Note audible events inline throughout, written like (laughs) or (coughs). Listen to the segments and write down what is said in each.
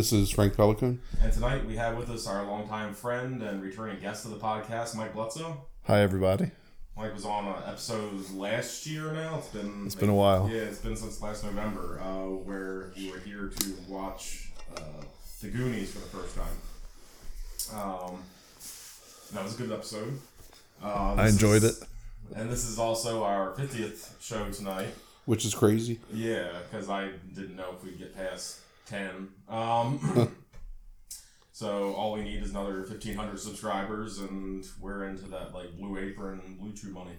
This is Frank Pelican. And tonight we have with us our longtime friend and returning guest of the podcast, Mike Blutzo. Hi, everybody. Mike was on an episode last year now. It's been It's been a while. Yeah, it's been since last November, uh, where you were here to watch uh, The Goonies for the first time. Um, that was a good episode. Uh, I enjoyed is- it. And this is also our 50th show tonight. Which is crazy. Yeah, because I didn't know if we'd get past 10. Um, (coughs) so all we need is another 1,500 subscribers, and we're into that, like, Blue Apron, BlueChew money.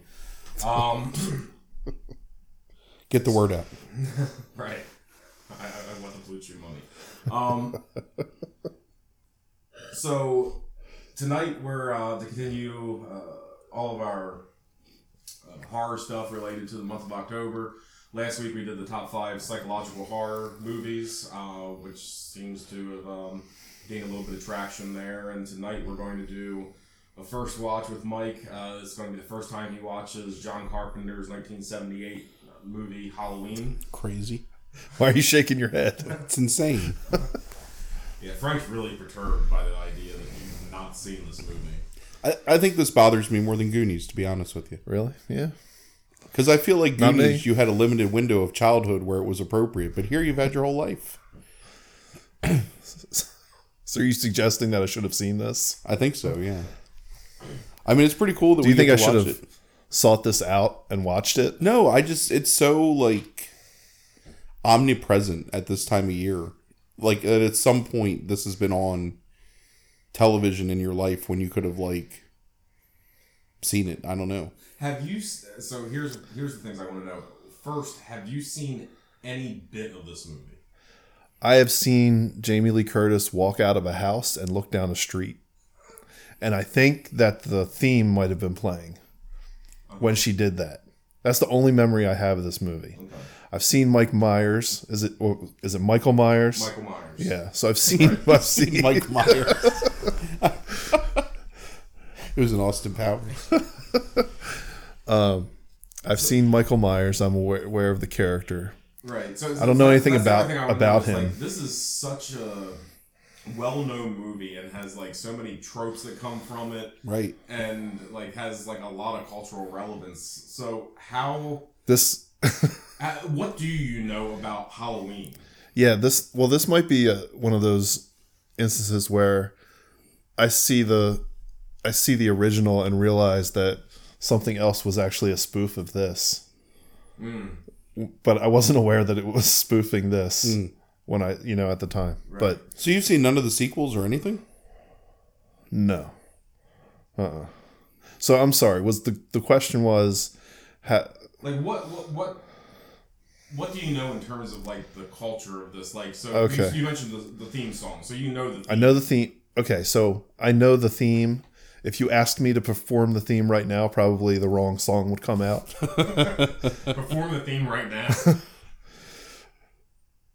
Um, (laughs) Get the word out. (laughs) right. I, I I want the BlueChew money. Um, (laughs) so tonight we're uh, to continue uh, all of our uh, horror stuff related to the month of October. Last week we did the top five psychological horror movies, uh, which seems to have um, gained a little bit of traction there. And tonight we're going to do a first watch with Mike. Uh, it's going to be the first time he watches John Carpenter's 1978 movie Halloween. Crazy. (laughs) Why are you shaking your head? It's insane. (laughs) Yeah, Frank's really perturbed by the idea that you've not seen this movie. I, I think this bothers me more than Goonies, to be honest with you. really? Yeah. Because I feel like Not me. Goonies, you had a limited window of childhood where it was appropriate, but here you've had your whole life. (clears throat) So are you suggesting that I should have seen this? I think so, yeah. I mean, it's pretty cool that Do we you think I should have it. sought this out and watched it? No, I just it's so like omnipresent at this time of year. Like at some point this has been on television in your life when you could have like seen it. I don't know. Have you? So here's here's the things I want to know. First, have you seen any bit of this movie? I have seen Jamie Lee Curtis walk out of a house and look down a street. And I think that the theme might have been playing when she did that. That's the only memory I have of this movie. I've seen Mike Myers. Is it or is it Michael Myers? Michael Myers. Yeah. So I've seen (laughs) I've seen Mike (laughs) Myers. (laughs) it was an Austin Powers. I've seen Michael Myers. I'm aware, aware of the character. Right. So I don't know anything about- other thing I wanna about him. Like, this is such a well-known movie and has like so many tropes that come from it, Right. and like has like a lot of cultural relevance. So how? This (laughs) uh, What do you know about Halloween? Yeah, this well, this might be a, one of those instances where I see the I see the original and realize that something else was actually a spoof of this. But I wasn't aware that it was spoofing this when I, you know, at the time. But So you've seen none of the sequels or anything? no, uh, uh So I'm sorry. Was the the question was, ha, Like what? What? What? What do you know in terms of like the culture of this? Like, so Okay. you, you mentioned the, the theme song, so you know the. I know the theme. Okay, so I know the theme if you asked me to perform the theme right now, probably the wrong song would come out. (laughs) perform the theme right now.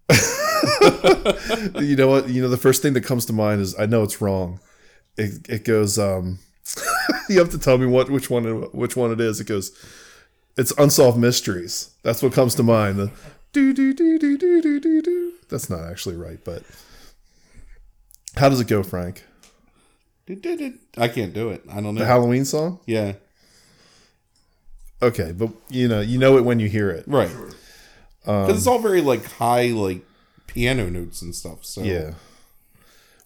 (laughs) you know what? You know the first thing that comes to mind is I know it's wrong. It it goes. Um, (laughs) you have to tell me what which one which one it is. It goes. It's unsolved mysteries. That's what comes to mind. The, do do do do do do do. That's not actually right, but how does it go, Frank? I can't do it. I don't know. The Halloween song? yeah. Okay, but you know you know it when you hear it. Right. Because it's all very like high like piano notes and stuff. So Yeah.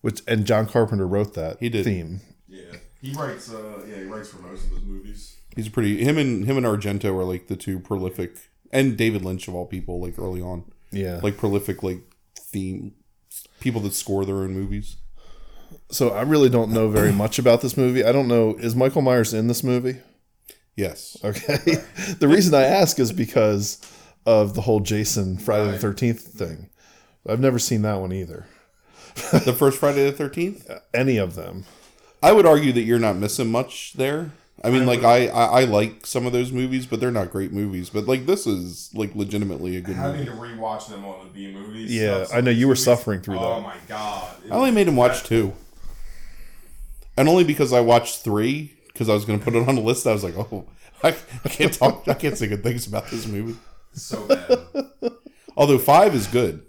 Which and John Carpenter wrote that He did. theme. yeah, he writes. Uh, yeah, he writes for most of his movies. he's pretty. Him and him and Argento are like the two prolific, and David Lynch of all people, like early on, Yeah. like prolific like theme people that score their own movies. So I really don't know very much about this movie. I don't know is Michael Myers in this movie? Yes. Okay. (laughs) the reason I ask is because of the whole Jason Friday the Thirteenth thing. I've never seen that one either. (laughs) the first Friday the Thirteenth. Any of them. I would argue that you're not missing much there. I mean, like I, I I like some of those movies, but they're not great movies. But like this is like legitimately a good movie. Having movie. to rewatch them on the B movies. Yeah, stuff, I know you were movies- suffering through Oh that. Oh my god! I only made him watch two, and only because I watched three because I was going to put it on the list. I was like, oh, I, (laughs) I can't talk, I can't say good things about this movie. so bad. Although five is good,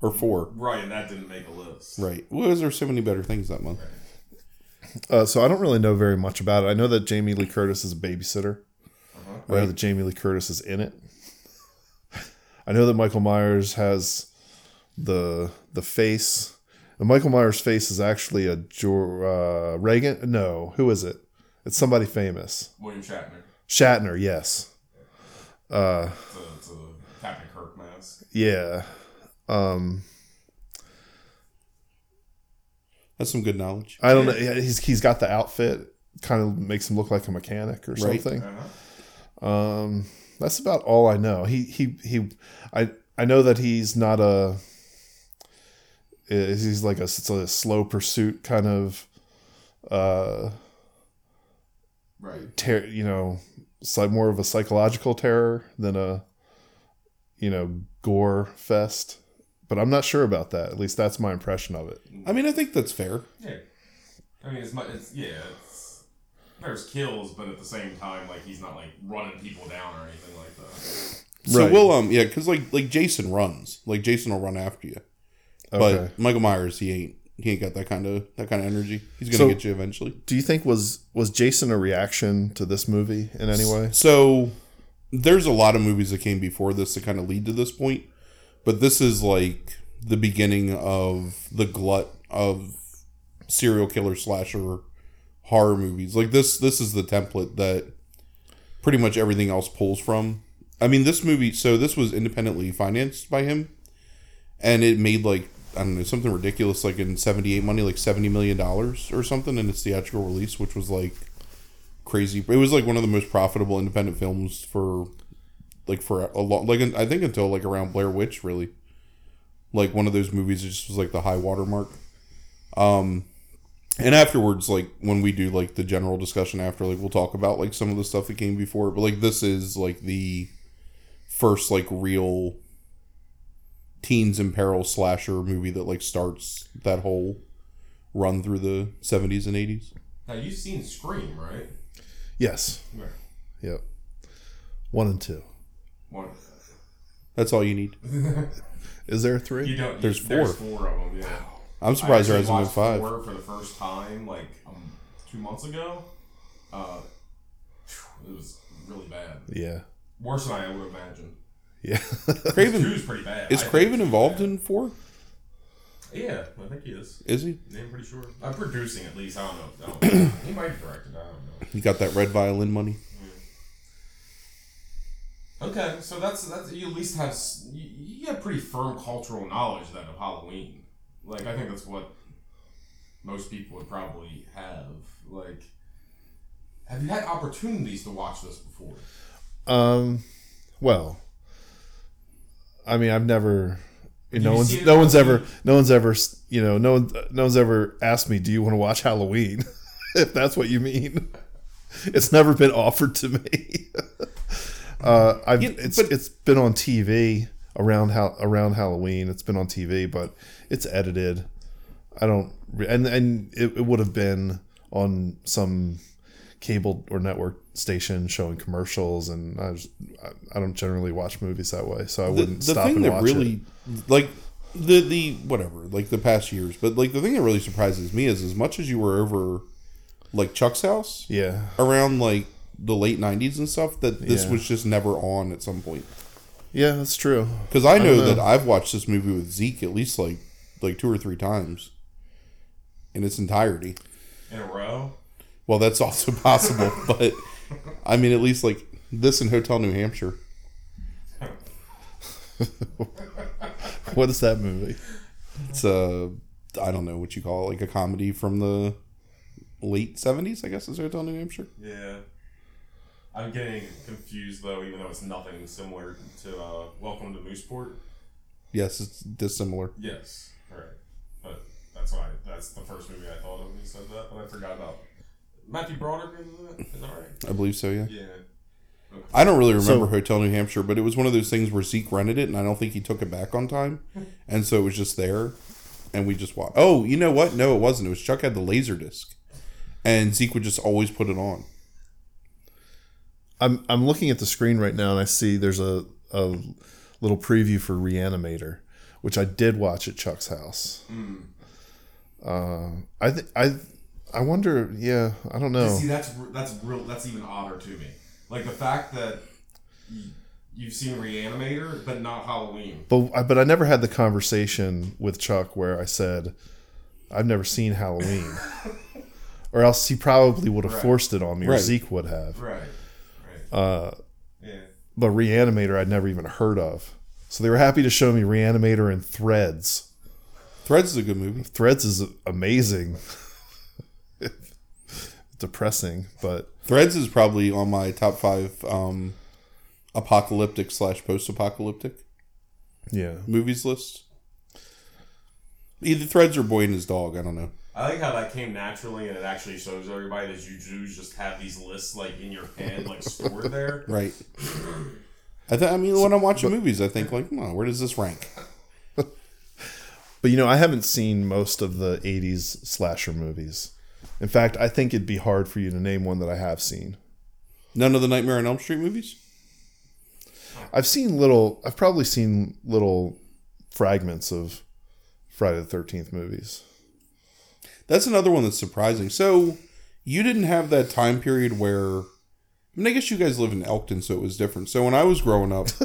or four, Right, and that didn't make a list. right? Well, there so many better things that month? Uh, so I don't really know very much about it. I know that Jamie Lee Curtis is a babysitter. I know that Jamie Lee Curtis is in it. I know that Michael Myers has the the face. And Michael Myers' face is actually a uh, Reagan. No, who is it? It's somebody famous. William Shatner. Shatner. Yes. It's a, it's a Captain Kirk mask. Yeah. Um, That's some good knowledge. I don't know. He's he's got the outfit. Kind of makes him look like a mechanic or Right. something. Uh-huh. Um, that's about all I know. He he he. I I know that he's not a. is- He's like a, it's a slow pursuit kind of, uh, Right. ter- you know, it's more of a psychological terror than a, you know, gore fest. But I'm not sure about that. At least that's my impression of it. I mean, I think that's fair. Yeah. I mean, it's, mu- it's yeah, it's there's kills, but at the same time, like he's not like running people down or anything like that. So Right. we'll um yeah, because like like Jason runs, like Jason will run after you, but Okay. Michael Myers he ain't he ain't got that kind of that kind of energy. He's gonna So- get you eventually. Do you think was was Jason a reaction to this movie in any way? So there's a lot of movies that came before this to kind of lead to this point, but this is like the beginning of the glut of serial killer slasher horror movies. Like this this is the template that pretty much everything else pulls from. I mean, this movie so this was independently financed by him and it made like I don't know, something ridiculous like in 78 money like 70 million dollars or something in its theatrical release, which was like crazy. It was like one of the most profitable independent films for like for a long like I think until like around Blair Witch really. Like one of those movies just was like the high watermark. Um and afterwards like when we do like the general discussion after like we'll talk about like some of the stuff that came before but like this is like the first like real teens in peril slasher movie that like starts that whole run through the 70s and 80s. Now you've seen Scream, right? Yes. Right. Yep. One and two. One. That's all you need. (laughs) Is there a You three? don't. There's There's four. four of them. Yeah. I'm surprised there hasn't actually been watched five. Four for the first time, like um, two months ago. Uh, it was really bad. Yeah. Worse than I would imagine. Yeah. Craven Two's pretty bad. is I Craven involved in four? Yeah, I think he is. Is he? I'm pretty sure. I'm producing at least. I don't know. I don't (clears throat) know. he might have directed. I don't know. You got that red violin money. Okay, so that's that's you at least have you, you have pretty firm cultural knowledge then of Halloween. Like I think that's what most people would probably have. Like, have you had opportunities to watch this before? Um. Well. I mean, I've never. Did no you one's no one's ever no one's ever you know no one no one's ever asked me do you want to watch Halloween? (laughs) If that's what you mean. It's never been offered to me. (laughs) Uh I've Yeah, it's but- it's been on TV around how around Halloween. It's been on TV but it's edited. I don't and and it, it would have been on some cable or network station showing commercials and I just I, I don't generally watch movies that way so I wouldn't the stop thing and that watch really it. like the the whatever like the past years, but like the thing that really surprises me is as much as you were over like Chuck's house Yeah. around like the late '90s and stuff, that this Yeah. was just never on at some point. Yeah, that's true. Because I know know. that I've watched this movie with Zeke at least like like two or three times in its entirety. In a row? Well, that's also (laughs) possible, but I mean, at least like this in Hotel New Hampshire. (laughs) What is that movie? It's a I don't know what you call it, like a comedy from the late seventies, I guess is Hotel New Hampshire. Yeah. I'm getting confused though, even though it's nothing similar to uh, Welcome to Mooseport. Yes, it's dissimilar. Yes, right. But that's why that's the first movie I thought of when you said that, but I forgot about Matthew Broderick. Is that, is that right? I believe so. Yeah. Yeah. I don't really remember So- Hotel New Hampshire, but it was one of those things where Zeke rented it, and I don't think he took it back on time, (laughs) and so it was just there, and we just watched. Oh, you know what? No, it wasn't. It was Chuck had the laser disc, and Zeke would just always put it on. I'm I'm looking at the screen right now and I see there's a a little preview for Reanimator, which I did watch at Chuck's house. Uh, I think I I wonder. Yeah, I don't know. See, that's that's real. That's even odder to me. Like the fact that you've seen Reanimator, but not Halloween. But I- but I never had the conversation with Chuck where I said, "I've never seen Halloween," (laughs) or else he probably would have Right. forced it on me, or Right. Zeke would have. Right. Right. Uh, yeah. but Reanimator I'd never even heard of. So they were happy to show me Reanimator and Threads. Threads is a good movie. Threads is amazing. Depressing, but Threads is probably on my top five um, apocalyptic slash post apocalyptic yeah. movies list. Either Threads or Boy and His Dog. I don't know. I like how that came naturally, and it actually shows everybody that you do just have these lists like in your head, like stored there. (laughs) Right. I, th- I mean, when I'm watching movies, I think like, oh, where does this rank? (laughs) But you know, I haven't seen most of the 80s slasher movies. In fact, I think it'd be hard for you to name one that I have seen. None of the Nightmare on Elm Street movies. I've seen little, I've probably seen little fragments of Friday the 13th movies. That's another one that's surprising. So you didn't have that time period where. I mean, I guess you guys live in Elkton, so it was different. So when I was growing up, (laughs)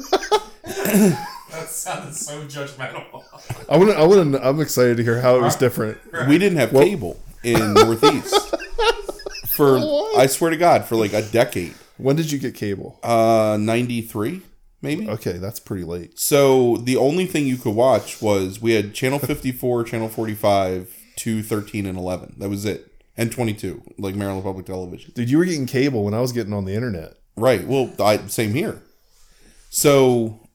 That sounded so judgmental. I want to, I want to, I'm excited to hear how it was different. we didn't have cable in Northeast (laughs) for I swear to God for like a decade. When did you get cable? Uh, ninety three maybe. Okay, that's pretty late. So the only thing you could watch was we had channel fifty four, channel forty five, two, thirteen, and eleven. That was it, and twenty two, like Maryland Public Television. Dude, you were getting cable when I was getting on the internet. Right. Well, I, same here. So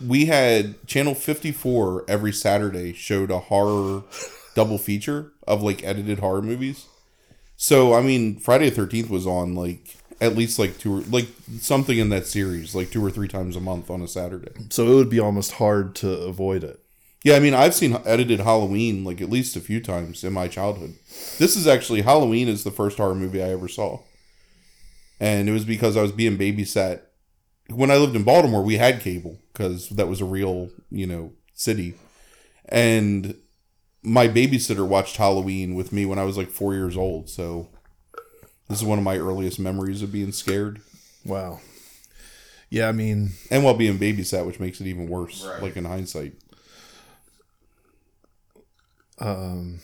we had channel 54 every Saturday showed a horror double feature of like edited horror movies. So I mean, Friday the 13th was on like at least like two or like something in that series, like two or three times a month on a Saturday. So it would be almost hard to avoid it. Yeah, I mean, I've seen edited Halloween like at least a few times in my childhood. This is actually Halloween is the first horror movie I ever saw. And it was because I was being babysat. When I lived in Baltimore, we had cable because that was a real, you know, city. And my babysitter watched Halloween with me when I was like four years old. So this is one of my earliest memories of being scared. Wow. Yeah, I mean, And while being babysat, which makes it even worse, Right. like in hindsight. um,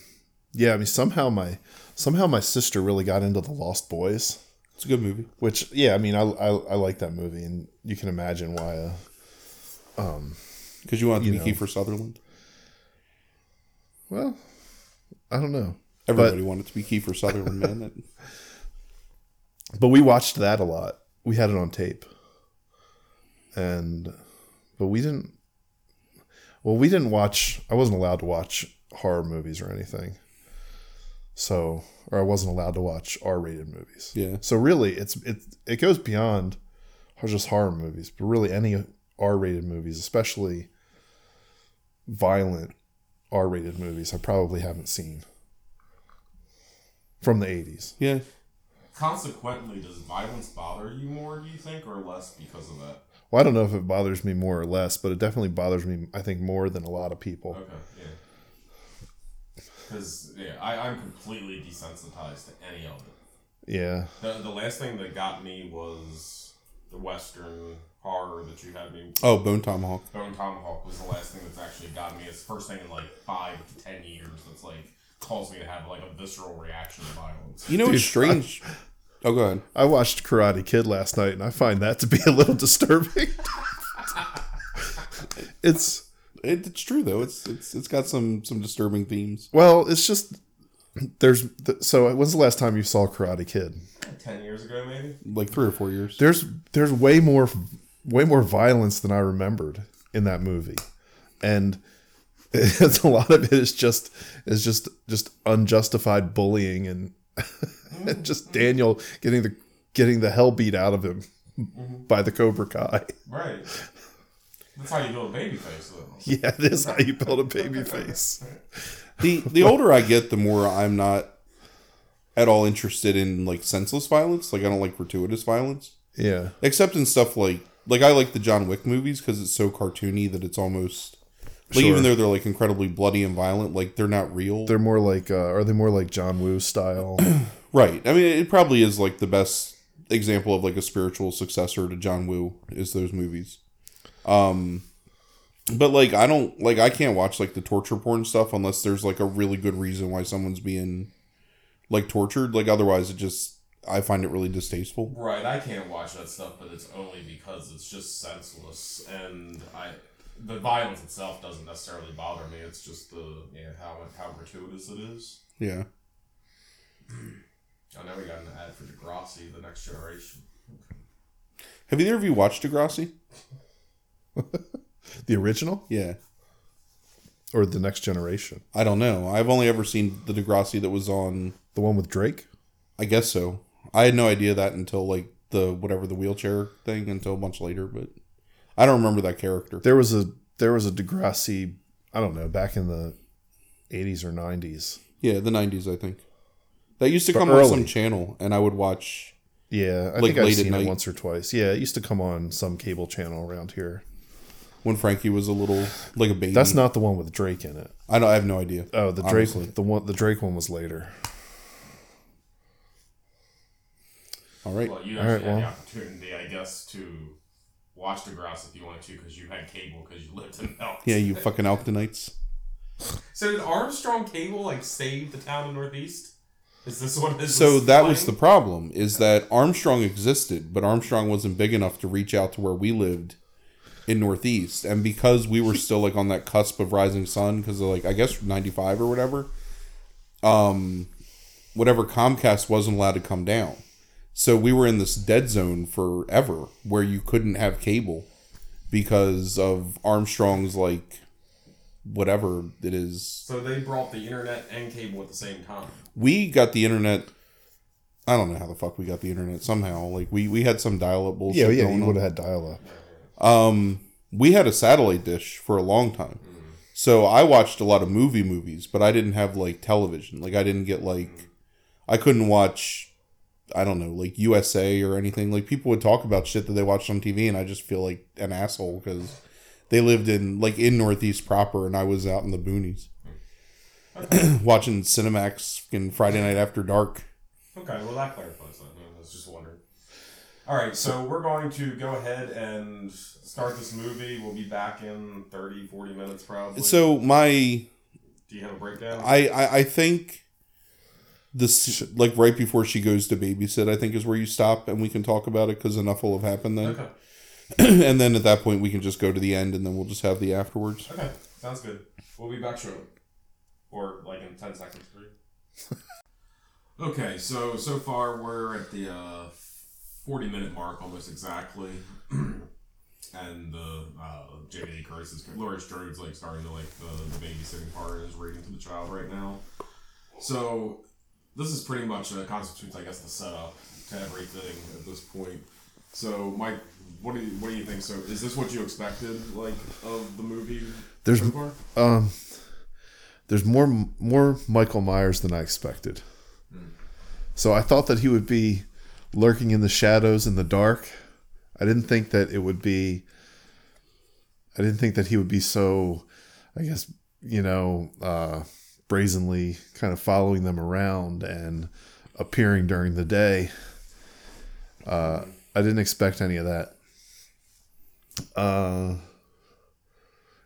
yeah, I mean somehow my somehow my sister really got into the Lost Boys, It's a good movie. which yeah, I mean I I, I like that movie, and you can imagine why. Uh, Because you want to You be know. Kiefer Sutherland. Well, I don't know, Everybody wanted to be Kiefer Sutherland, man. (laughs) That, but we watched that a lot. We had it on tape, and but we didn't. Well, we didn't watch. I wasn't allowed to watch horror movies or anything. So, or I wasn't allowed to watch R-rated movies. yeah. So really, it's it it goes beyond just horror movies, but really any R-rated movies, especially violent R-rated movies, I probably haven't seen from the '80s. Yeah. Consequently, does violence bother you more, do you think, or less because of that? Well, I don't know if it bothers me more or less, but it definitely bothers me. I think more than a lot of people. Okay, yeah. Because, yeah, I, I'm completely desensitized to any of it. Yeah, The, the last thing that got me was the Western horror that you had me. Oh, Bone Tomahawk. Bone Tomahawk was the last thing that's actually got me. It's the first thing in like five to ten years that's like caused me to have like a visceral reaction to violence. You know what's Dude, strange? Oh, go ahead. I watched Karate Kid last night, and I find that to be a little disturbing. (laughs) it's It, it's true though. It's it's it's got some some disturbing themes. well, it's just there's so. When's the last time you saw Karate Kid? Ten years ago, maybe. Like three or four years. there's there's way more way more violence than I remembered in that movie, and (laughs) it's a lot of it is just is just just unjustified bullying and (laughs) mm-hmm. just Daniel getting the getting the hell beat out of him mm-hmm. by the Cobra Kai. Right. That's how you build a baby face, though. (laughs) Yeah, it is how you build a baby face. the the older I get, the more I'm not at all interested in like senseless violence. Like I don't like gratuitous violence, Yeah, except in stuff like like I like the John Wick movies because it's so cartoony that it's almost like Sure. even though they're like incredibly bloody and violent, like they're not real. They're more like, uh, are they more like John Woo style? (clears throat) right. I mean, it probably is like the best example of like a spiritual successor to John Woo is those movies. Um, but like I don't like I can't watch like the torture porn stuff unless there's like a really good reason why someone's being like tortured. Like otherwise, it just I find it really distasteful. Right, I can't watch that stuff, but it's only because it's just senseless, and I the violence itself doesn't necessarily bother me. It's just the yeah how how gratuitous it is. Yeah. I know we got an ad for Degrassi, the next generation. Have either of you watched Degrassi? (laughs) the original Yeah. or the next generation? I don't know. I've only ever seen the Degrassi that was on. The one with Drake? I guess so. I had no idea that until like the whatever the wheelchair thing until much later, but I don't remember that character. There was a there was a Degrassi. I don't know back in the eighties or nineties. Yeah, the '90s, I think. That used to But come on some channel, and I would watch. Yeah, I Like think I've seen it once or twice. Yeah, it used to come on some cable channel around here. when Frankie was a little like a baby. That's not the one with Drake in it. I don't. I have no idea. Oh, the Drake Honestly. the one the Drake one was later. All right. Well, you All actually right, had the opportunity, I guess, to watch the Degrassi if you wanted to, because you had cable because you lived in (laughs) Elk. Yeah, you fucking Alktonites. So did Armstrong Cable like save the town of Northeast? Is this what this So that was the problem is that Armstrong existed, but Armstrong wasn't big enough to reach out to where we lived in Northeast, and because we were still like on that cusp of rising sun, because of like I guess ninety five or whatever, um, whatever Comcast wasn't allowed to come down, so we were in this dead zone forever where you couldn't have cable because of Armstrong's like whatever it is So they brought the internet and cable at the same time. we got the internet. I don't know how the fuck we got the internet somehow. Like we we had some dial up bullshit. Yeah, yeah, going you would have had dial up. Um, we had a satellite dish for a long time, so I watched a lot of movie movies, but I didn't have like television. Like I didn't get like, I couldn't watch, I don't know, like USA or anything. Like people would talk about shit that they watched on TV, and I just feel like an asshole because they lived in like in Northeast proper, and I was out in the boonies (clears throat) watching Cinemax and Friday Night After Dark. Okay, well that clarifies that. I was just wondering. All right, so we're going to go ahead and start this movie. We'll be back in 30, 40 minutes probably. So my do you have a breakdown? I, I I think this like right before she goes to babysit, I think is where you stop and we can talk about it because enough will have happened then, okay. (clears throat) and then at that point we can just go to the end and then we'll just have the afterwards. Okay, sounds good. We'll be back shortly. Or like in 10 seconds, three. (laughs) okay, so so far we're at the uh, 40 minute mark almost exactly. (clears throat) and the uh, Jamie Lee Curtis is Laurie Strode's like starting to like the, the babysitting part and is reading to the child right now. So this is pretty much uh, constitutes, I guess, the setup to everything at this point. So, Mike, what do you what do you think? So, is this what you expected, like, of the movie There's- so far? Um, there's more more Michael Myers than I expected. So I thought that he would be lurking in the shadows in the dark. I didn't think that it would be. I didn't think that he would be so, I guess you know, uh, brazenly kind of following them around and appearing during the day. Uh, I didn't expect any of that. Uh,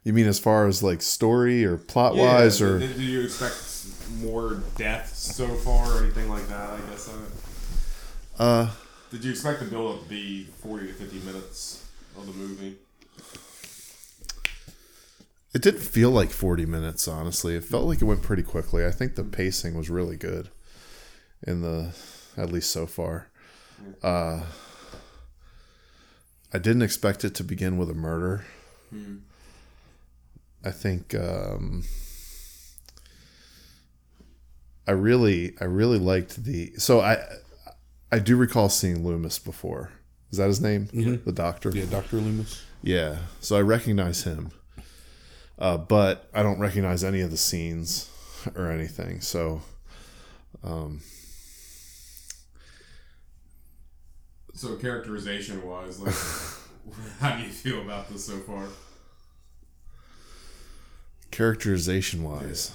you mean as far as like story or plot wise or did you expect more deaths so far or anything like that? I guess. Uh did you expect the build up to be forty to fifty minutes of the movie? It didn't feel like 40 minutes honestly. It felt like it went pretty quickly. I think the pacing was really good in the at least so far. Uh I didn't expect it to begin with a murder. I think um I really I really liked the so I I do recall seeing Loomis before. Is that his name? The doctor. Yeah, Doctor Loomis. Yeah, so I recognize him, uh, but I don't recognize any of the scenes (laughs) or anything. So, So characterization wise, like (laughs) how do you feel about this so far? Characterization wise,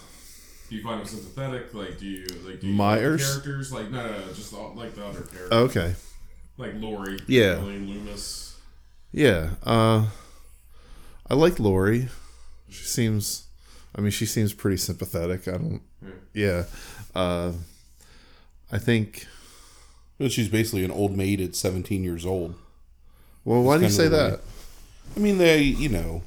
Do you find him sympathetic? Like, do you like do you Myers? like the characters? Like, no, no, no, just all, like the other characters, okay, like Laurie, Yeah. Loomis. yeah. Uh, I like Laurie. She seems, I mean, she seems pretty sympathetic. I don't, yeah. Uh, I think. But she's basically an old maid at 17 years old. Well, why do you say of the way- that? I mean, they, you know,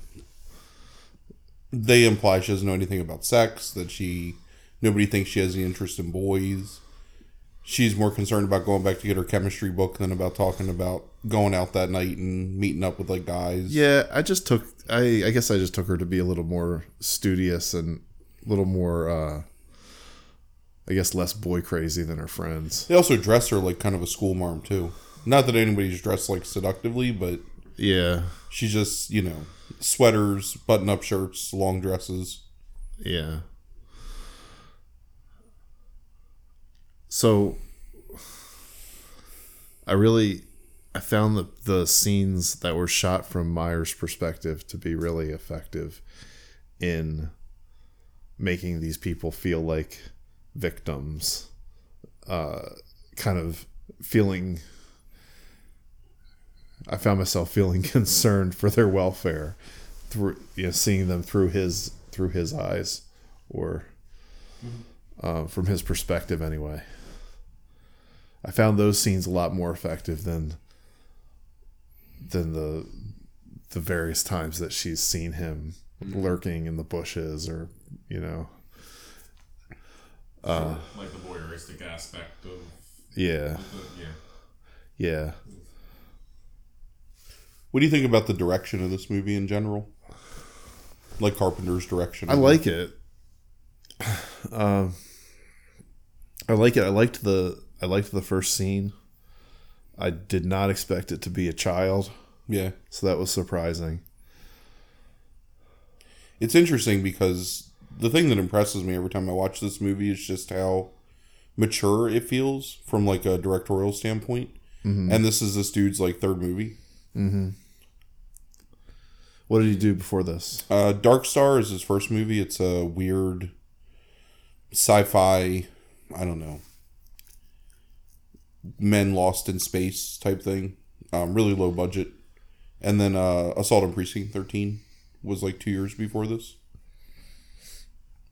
they imply she doesn't know anything about sex, that she, nobody thinks she has any interest in boys. She's more concerned about going back to get her chemistry book than about talking about going out that night and meeting up with like guys. Yeah, I just took. I I guess I just took her to be a little more studious and a little more. uh I guess less boy crazy than her friends. They also dress her like kind of a school marm too. Not that anybody's dressed like seductively, but Yeah, she's just, you know, sweaters, button up shirts, long dresses. yeah. So, I really, I found the the scenes that were shot from Myers' perspective to be really effective in making these people feel like victims, uh, kind of feeling. I found myself feeling (laughs) concerned for their welfare through you know seeing them through his through his eyes or uh, from his perspective anyway. I found those scenes a lot more effective than than the the various times that she's seen him lurking in the bushes or you know Uh. like the voyeuristic aspect of yeah the, yeah. yeah What do you think about the direction of this movie in general? Like Carpenter's direction. I like it. (sighs) Um, I like it. I liked the I liked the first scene. I did not expect it to be a child, Yeah. so that was surprising. It's interesting because the thing that impresses me every time I watch this movie is just how mature it feels from like a directorial standpoint. And this is this dude's like third movie. What did he do before this? Uh, Dark Star is his first movie. It's a weird sci-fi, I don't know, men lost in space type thing. Um, really low budget. And then uh, Assault on Precinct 13 was like two years before this,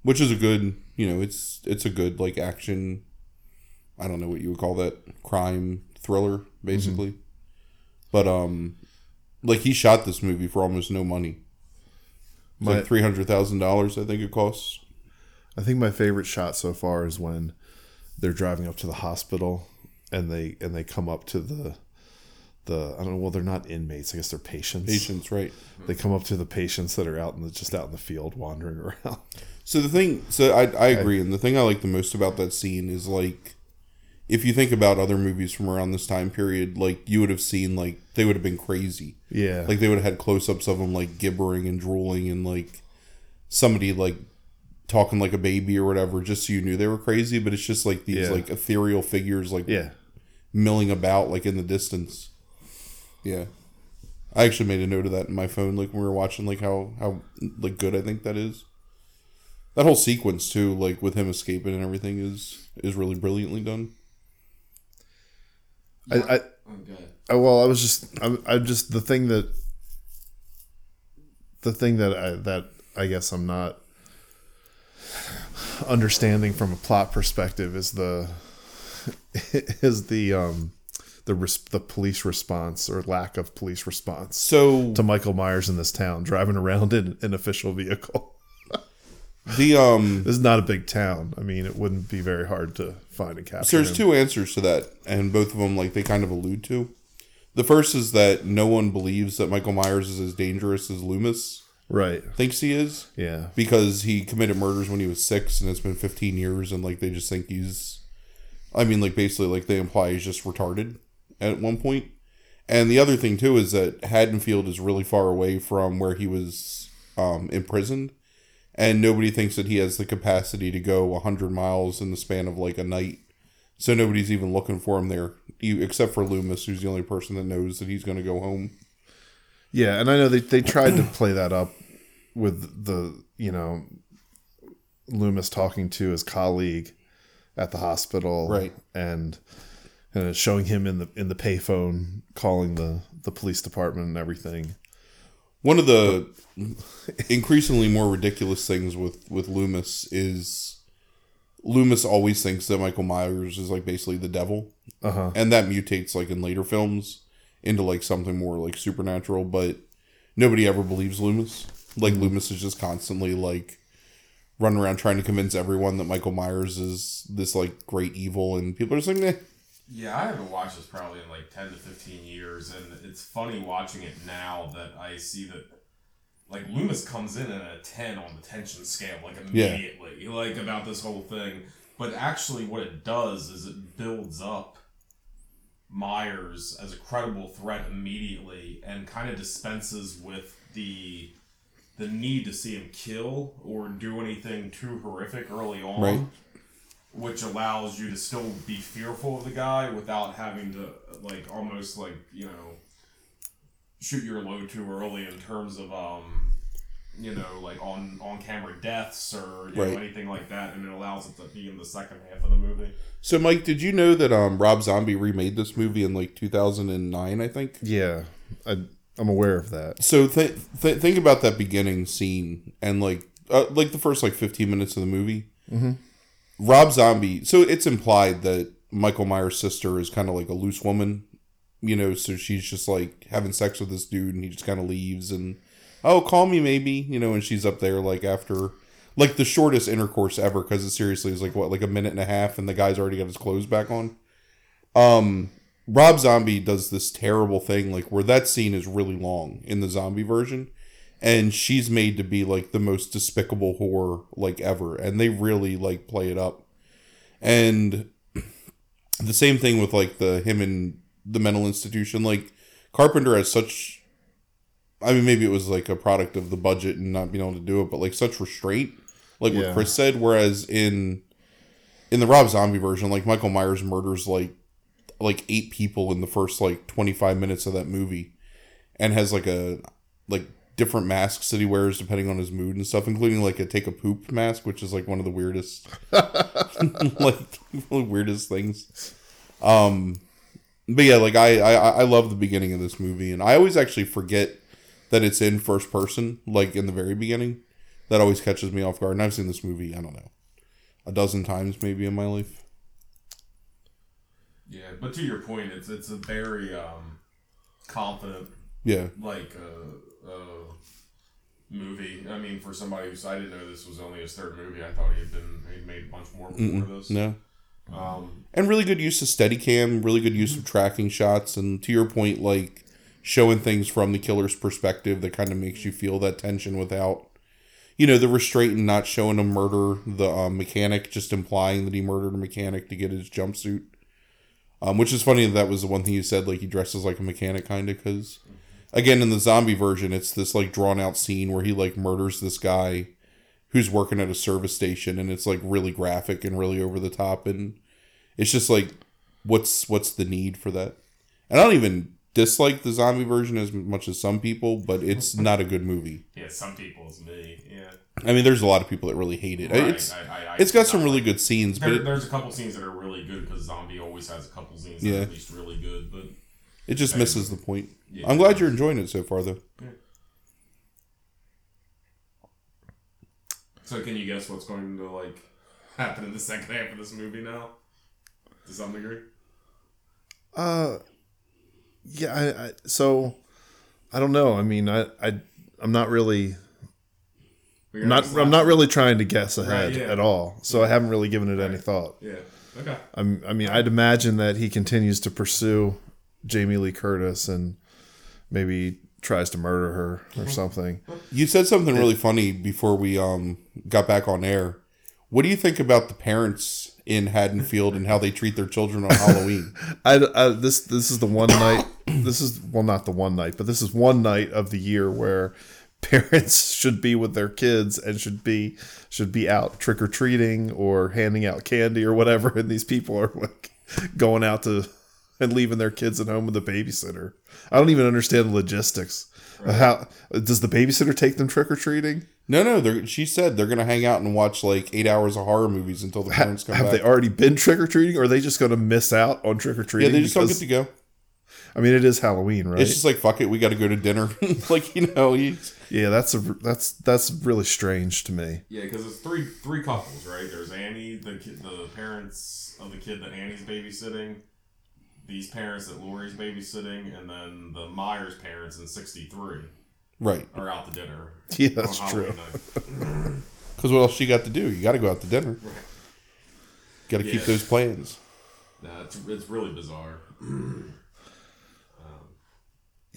which is a good, you know, it's it's a good like action. I don't know what you would call that crime thriller, basically. But um, like he shot this movie for almost no money. My- like three hundred thousand dollars, I think it costs. I think my favorite shot so far is when they're driving up to the hospital and they and they come up to the the I don't know. Well, they're not inmates. I guess they're patients. Patients, right? They come up to the patients that are out in the just out in the field wandering (laughs) around. So the thing, so I I agree, and the thing I like the most about that scene is like, if you think about other movies from around this time period, like you would have seen like they would have been crazy, Yeah, like they would have had close ups of them like gibbering and drooling and like somebody like talking like a baby or whatever, just so you knew they were crazy. But it's just like these Yeah. like ethereal figures like yeah. Milling about like in the distance. Yeah. I actually made a note of that in my phone, like when we were watching, like how how like good I think that is. That whole sequence too, like with him escaping and everything, is is really brilliantly done. I, I Oh, God. I, well, I was just, I'm, I'm just the thing that, the thing that I that I guess I'm not understanding from a plot perspective is the (laughs) is the um the res- the police response or lack of police response So to Michael Myers in this town driving around in an official vehicle. (laughs) the um, This is not a big town. I mean, it wouldn't be very hard to find a capture. so there's him. two answers to that, and both of them like they kind of allude to. The first is that no one believes that Michael Myers is as dangerous as Loomis right? thinks he is. Yeah, because he committed murders when he was six and it's been 15 years and like they just think he's i mean like basically like they imply he's just retarded at one point. And the other thing too is that haddonfield is really far away from where he was um, imprisoned. And nobody thinks that he has the capacity to go 100 miles in the span of like a night. So nobody's even looking for him there except for loomis who's the only person that knows that he's going to go home. Yeah, and I know they they tried to play that up with the you know Loomis talking to his colleague at the hospital, Right. and and showing him in the in the payphone calling the the police department and everything. One of the increasingly more ridiculous things with with Loomis is Loomis always thinks that Michael Myers is like basically the devil, Uh huh. and that mutates like in later films into like something more like supernatural. But nobody ever believes Loomis. Like Loomis is just constantly like running around trying to convince everyone that Michael Myers is this like great evil, and people are just like. Yeah, I haven't watched this probably in like 10 to 15 years, and it's funny watching it now that I see that, like, Loomis comes in at a 10 on the tension scale, like, Yeah. immediately, like, about this whole thing. But actually, what it does is it builds up Myers as a credible threat immediately and kind of dispenses with the the need to see him kill or do anything too horrific early on Right. which allows you to still be fearful of the guy without having to like almost like you know shoot your load too early in terms of um you know like on on camera deaths or you Right. know anything like that and it allows it to be in the second half of the movie So, Mike, did you know that um, Rob Zombie remade this movie in like 2009? I think. Yeah, I, I'm aware of that. So th- th- think about that beginning scene and like uh, like the first like 15 minutes of the movie. Mm-hmm. Rob Zombie. So it's implied that Michael Myers' sister is kind of like a loose woman, you know. So she's just like having sex with this dude, and he just kind of leaves and oh, call me maybe, you know. And she's up there like after like the shortest intercourse ever because it seriously is like what like a minute and a half, and the guy's already got his clothes back on. Um, Rob Zombie does this terrible thing, like where that scene is really long in the zombie version, and she's made to be like the most despicable whore like ever, and they really like play it up. And (clears throat) the same thing with like the him and the mental institution. Like Carpenter has such, I mean, maybe it was like a product of the budget and not being able to do it, but like such restraint, like Yeah. what Chris said. Whereas in in the Rob Zombie version, like Michael Myers murders like like eight people in the first like 25 minutes of that movie and has like a like different masks that he wears depending on his mood and stuff including like a take a poop mask which is like one of the weirdest (laughs) like the weirdest things. Um but yeah like I, I i love the beginning of this movie and i always actually forget that it's in first person like in the very beginning. That always catches me off guard and i've seen this movie i don't know a dozen times maybe in my life yeah but to your point it's it's a very um confident yeah. like uh, uh movie. I mean for somebody who's i didn't know this was only his third movie i thought he had been he'd made a bunch more before this. No. Um and really good use of Steadicam, really good use of tracking shots, and to your point, like showing things from the killer's perspective that kind of makes you feel that tension without, you know, the restraint and not showing a murder the um, mechanic, just implying that he murdered a mechanic to get his jumpsuit. Um, which is funny that that was the one thing you said, like he dresses like a mechanic, kind of, because again, in the zombie version, it's this like drawn out scene where he like murders this guy who's working at a service station, and it's like really graphic and really over the top, and it's just like what's what's the need for that? And i don't even dislike the zombie version as much as some people but it's not a good movie. Yeah some people it's me. Yeah i mean there's a lot of people that really hate it Right, it's I- I- I- it's got some I- really good scenes but it, there's a couple scenes that are really good because Zombie always has a couple scenes that Yeah. are at least really good. But it just misses the point Yeah. i'm glad you're enjoying it so far though so, can you guess what's going to like happen in the second half of this movie now? To some degree. Uh, yeah. I, I so I don't know. I mean, I I I'm not really We're not I'm not really trying to guess ahead yeah. at all. So I haven't really given it any thought. Yeah. Okay. I'm, I mean, I'd imagine that he continues to pursue Jamie Lee Curtis and maybe tries to murder her or something. you said something really funny before we um got back on air what do you think about the parents in haddonfield and how they treat their children on halloween (laughs) I, I this this is the one night. (coughs) This is well, not the one night, but this is one night of the year where (laughs) parents should be with their kids and should be should be out trick or treating or handing out candy or whatever, (laughs) and these people are like going out to and leaving their kids at home with a babysitter. I don't even understand the logistics. How does the babysitter take them trick or treating? No, no. She said they're gonna hang out and watch like eight hours of horror movies until the parents come Have back. they already been trick or treating, or are they just going to miss out on trick or treating? yeah, they just don't get to go. I mean, it is Halloween, right? It's just like fuck it, we got to go to dinner. (laughs) like you know, you, yeah, that's a that's that's really strange to me. Yeah, because it's three three couples, right? There's Annie, the kid, the parents of the kid that Annie's babysitting, these parents that Laurie's babysitting, and then the Myers parents in '63 right? are out to dinner. (laughs) Yeah, that's true. Because (laughs) what else you got to do? You got to go out to dinner. Got to Yeah. keep those plans. Nah, it's, it's really bizarre. (clears throat)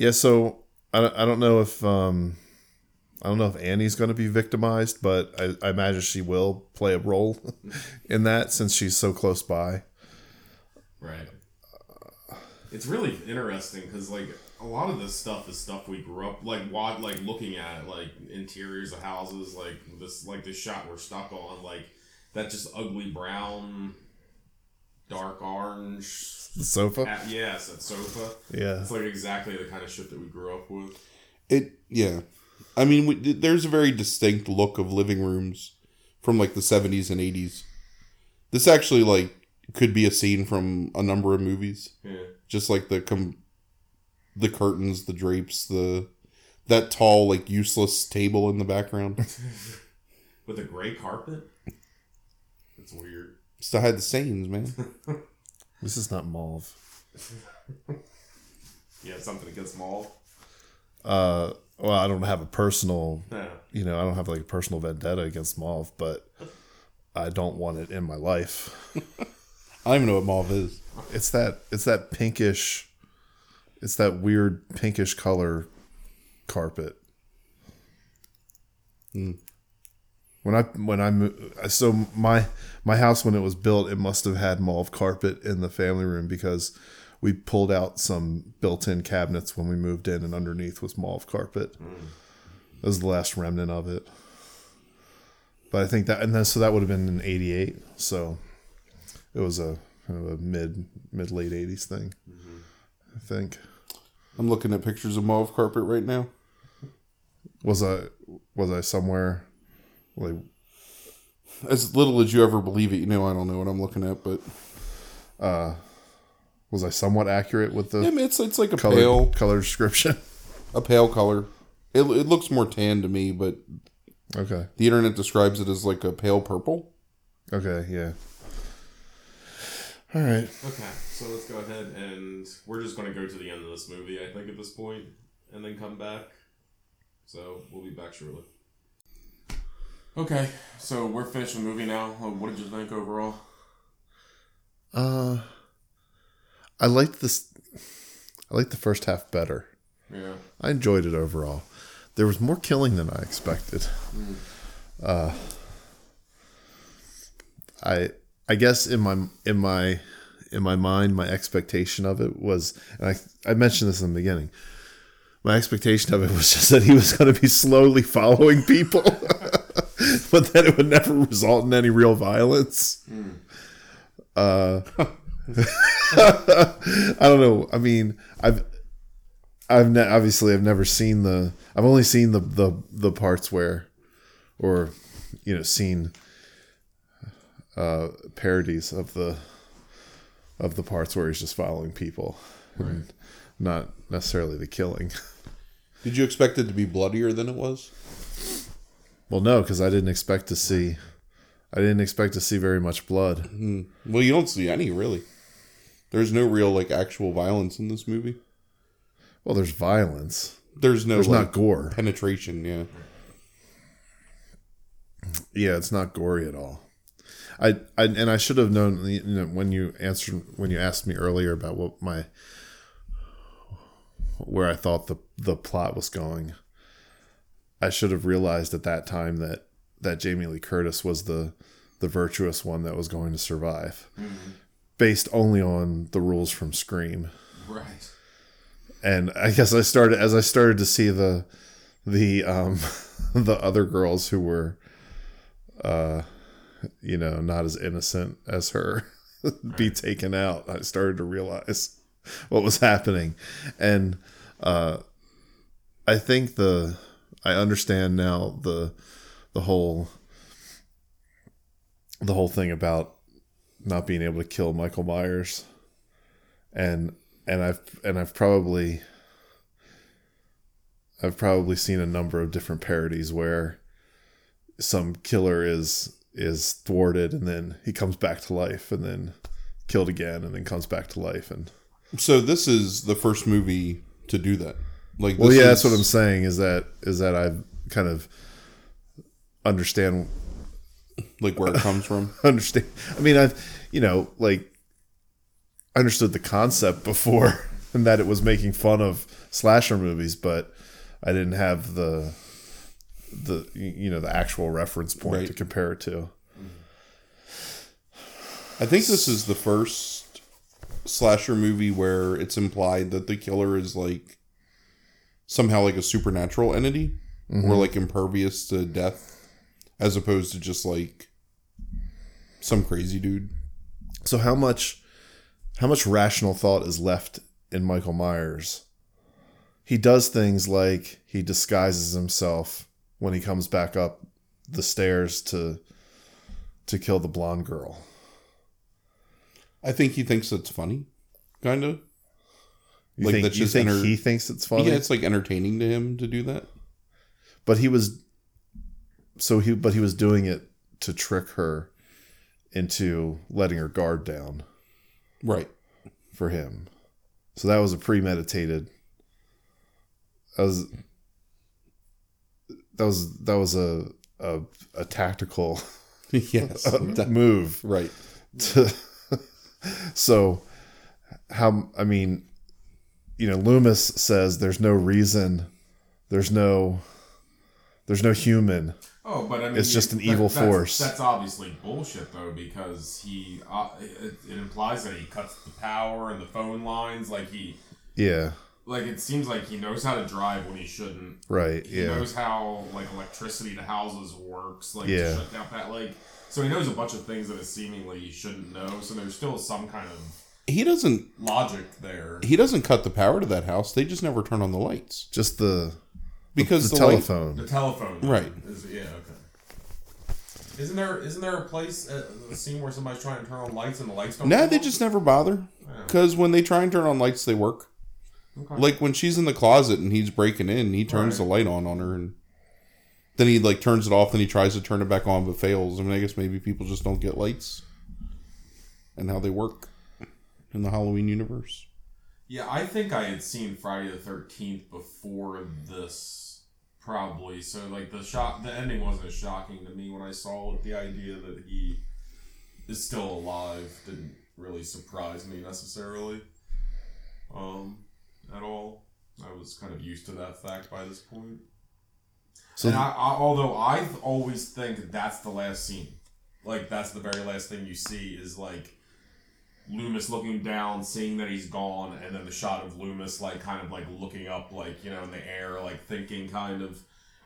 Yeah, so I I don't know if um I don't know if Annie's going to be victimized, but I, I imagine she will play a role (laughs) in that since she's so close by. Right. It's really interesting because like a lot of this stuff is stuff we grew up like what like looking at like interiors of houses like this like this shot we're stuck on like that just ugly brown dark orange The sofa. uh, yes that sofa Yeah. it's like exactly the kind of shit that we grew up with It yeah, I mean, we, there's a very distinct look of living rooms from like the 70s and 80s. This actually like could be a scene from a number of movies. yeah Just like the com- the curtains, the drapes, the that tall like useless table in the background. (laughs) with a gray carpet it's weird Still had the stains, man. (laughs) This is not mauve. yeah something against mauve? Uh well, I don't have a personal, yeah you know, I don't have like a personal vendetta against mauve, but I don't want it in my life. I don't even know what mauve is. It's that it's that pinkish it's that weird pinkish color carpet. When I when I so my my house when it was built it must have had mauve carpet in the family room because we pulled out some built-in cabinets when we moved in and underneath was mauve carpet. That was the last remnant of it. But I think that and then so that would have been in 88. So it was a kind of a mid mid late 80s thing. I think. I'm looking at pictures of mauve carpet right now. Was I was I somewhere like As little as you ever believe it, you know I don't know what I'm looking at, but uh, was I somewhat accurate with the yeah, I mean, it's it's like a color pale color description? (laughs) a pale color. It, it looks more tan to me, but Okay. the internet describes it as like a pale purple. Okay, yeah. All right. Okay, so let's go ahead and we're just going to go to the end of this movie, I think, at this point, and then come back. So we'll be back shortly. Okay, so we're finished the movie now. What did you think overall? Uh I liked this I liked the first half better. Yeah. I enjoyed it overall. There was more killing than I expected. Uh, I I guess in my in my in my mind, my expectation of it was, and I I mentioned this in the beginning. My expectation of it was just that he was going to be slowly following people, (laughs) but that it would never result in any real violence. Uh, (laughs) I don't know. I mean, I've I've ne- obviously I've never seen the I've only seen the the the parts where or you know seen uh parodies of the of the parts where he's just following people and not necessarily the killing. (laughs) Did you expect it to be bloodier than it was? Well, no, cuz I didn't expect to see I didn't expect to see very much blood. Hmm. Well, you don't see any really. There's no real like actual violence in this movie. Well, there's violence. There's no There's like, not gore. penetration. Yeah, Yeah, it's not gory at all. I, I and I should have known you know, when you answered when you asked me earlier about what my where I thought the the plot was going. I should have realized at that time that that Jamie Lee Curtis was the the virtuous one that was going to survive, based only on the rules from Scream. Right. and I guess I started as I started to see the the um (laughs) the other girls who were uh you know not as innocent as her (laughs) be taken out I started to realize (laughs) what was happening, and uh, I think the I understand now the the whole the whole thing about not being able to kill Michael Myers, and and I've and I've probably I've probably seen a number of different parodies where some killer is is thwarted and then he comes back to life and then killed again and then comes back to life and So this is the first movie to do that. Like, well yeah is- that's what i'm saying is that is that i kind of understand like where it comes from. (laughs) understand i mean i've you know like I understood the concept before (laughs) and that it was making fun of slasher movies but i didn't have the the you know the actual reference point Right. to compare it to I think this is the first slasher movie where it's implied that the killer is like somehow like a supernatural entity or mm-hmm. like impervious to death as opposed to just like some crazy dude. So how much how much rational thought is left in Michael Myers? He does things like he disguises himself when he comes back up the stairs to to kill the blonde girl. I think he thinks it's funny, kind of. You Like, think, that's you just think enter- he thinks it's funny? Yeah, it's like entertaining to him to do that. but he was so he but he was doing it to trick her into letting her guard down Right. for him. So that was a premeditated. That was that was that was a a, a tactical (laughs) yes. (laughs) That- move. right. To, (laughs) so how I mean, you know, Loomis says there's no reason, there's no, there's no human. Oh, but I mean, It's just an that- evil that's- force. That's obviously bullshit, though, because he uh, it, it implies that he cuts the power and the phone lines. Like he, Yeah. like it seems like he knows how to drive when he shouldn't. Right. He Yeah. knows how like electricity to houses works. Like Yeah. to shut down that like. So he knows a bunch of things that is seemingly he shouldn't know. So there's still some kind of He doesn't logic there. he doesn't cut the power to that house. They just never turn on the lights. Just the Because the, the, light- telephone. The telephone, Right. Is, yeah, okay. Isn't there isn't there a place uh, a scene where somebody's trying to turn on lights and the lights don't? No, come they on? just never bother. Yeah. Because when they try and turn on lights, they work. Okay. Like when she's in the closet and he's breaking in, he turns Right. the light on on her, and then he like turns it off. and he tries to turn it back on, but fails. I mean, I guess maybe people just don't get lights and how they work in the Halloween universe. Yeah, I think I had seen Friday the Thirteenth before this, probably. So like the shock, the ending wasn't as shocking to me when I saw it. The idea that he is still alive didn't really surprise me necessarily, um, at all. I was kind of used to that fact by this point. So and I, I, although I always think that's the last scene, like that's the very last thing you see is like Loomis looking down, seeing that he's gone, and then the shot of Loomis like kind of like looking up, like you know, in the air, like thinking kind of.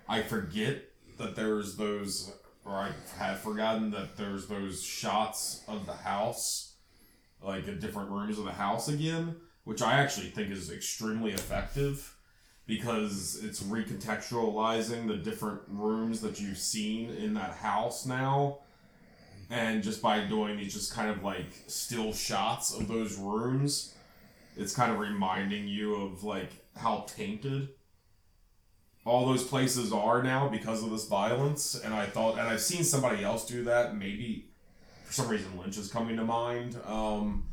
I forget that there's those, or I have forgotten that there's those shots of the house, like at different rooms of the house again, which I actually think is extremely effective because it's recontextualizing the different rooms that you've seen in that house now. And just by doing these just kind of like still shots of those rooms, it's kind of reminding you of like how tainted all those places are now because of this violence. And I thought, and I've seen somebody else do that. Maybe for some reason Lynch is coming to mind. Um,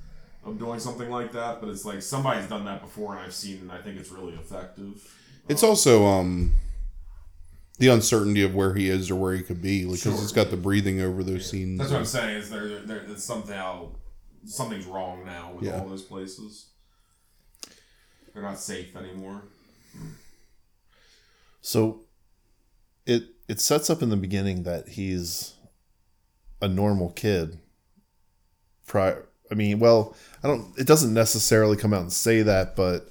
of doing something like that, but it's like somebody's done that before, and I've seen, and I think it's really effective. It's also um the uncertainty of where he is or where he could be, because Sure. it's got the breathing over those scenes. That's what I'm saying. Is there, there, somehow something's wrong now with Yeah. all those places. They're not safe anymore. So it it sets up in the beginning that he's a normal kid. Prior, I mean, well, I don't. It doesn't necessarily come out and say that, but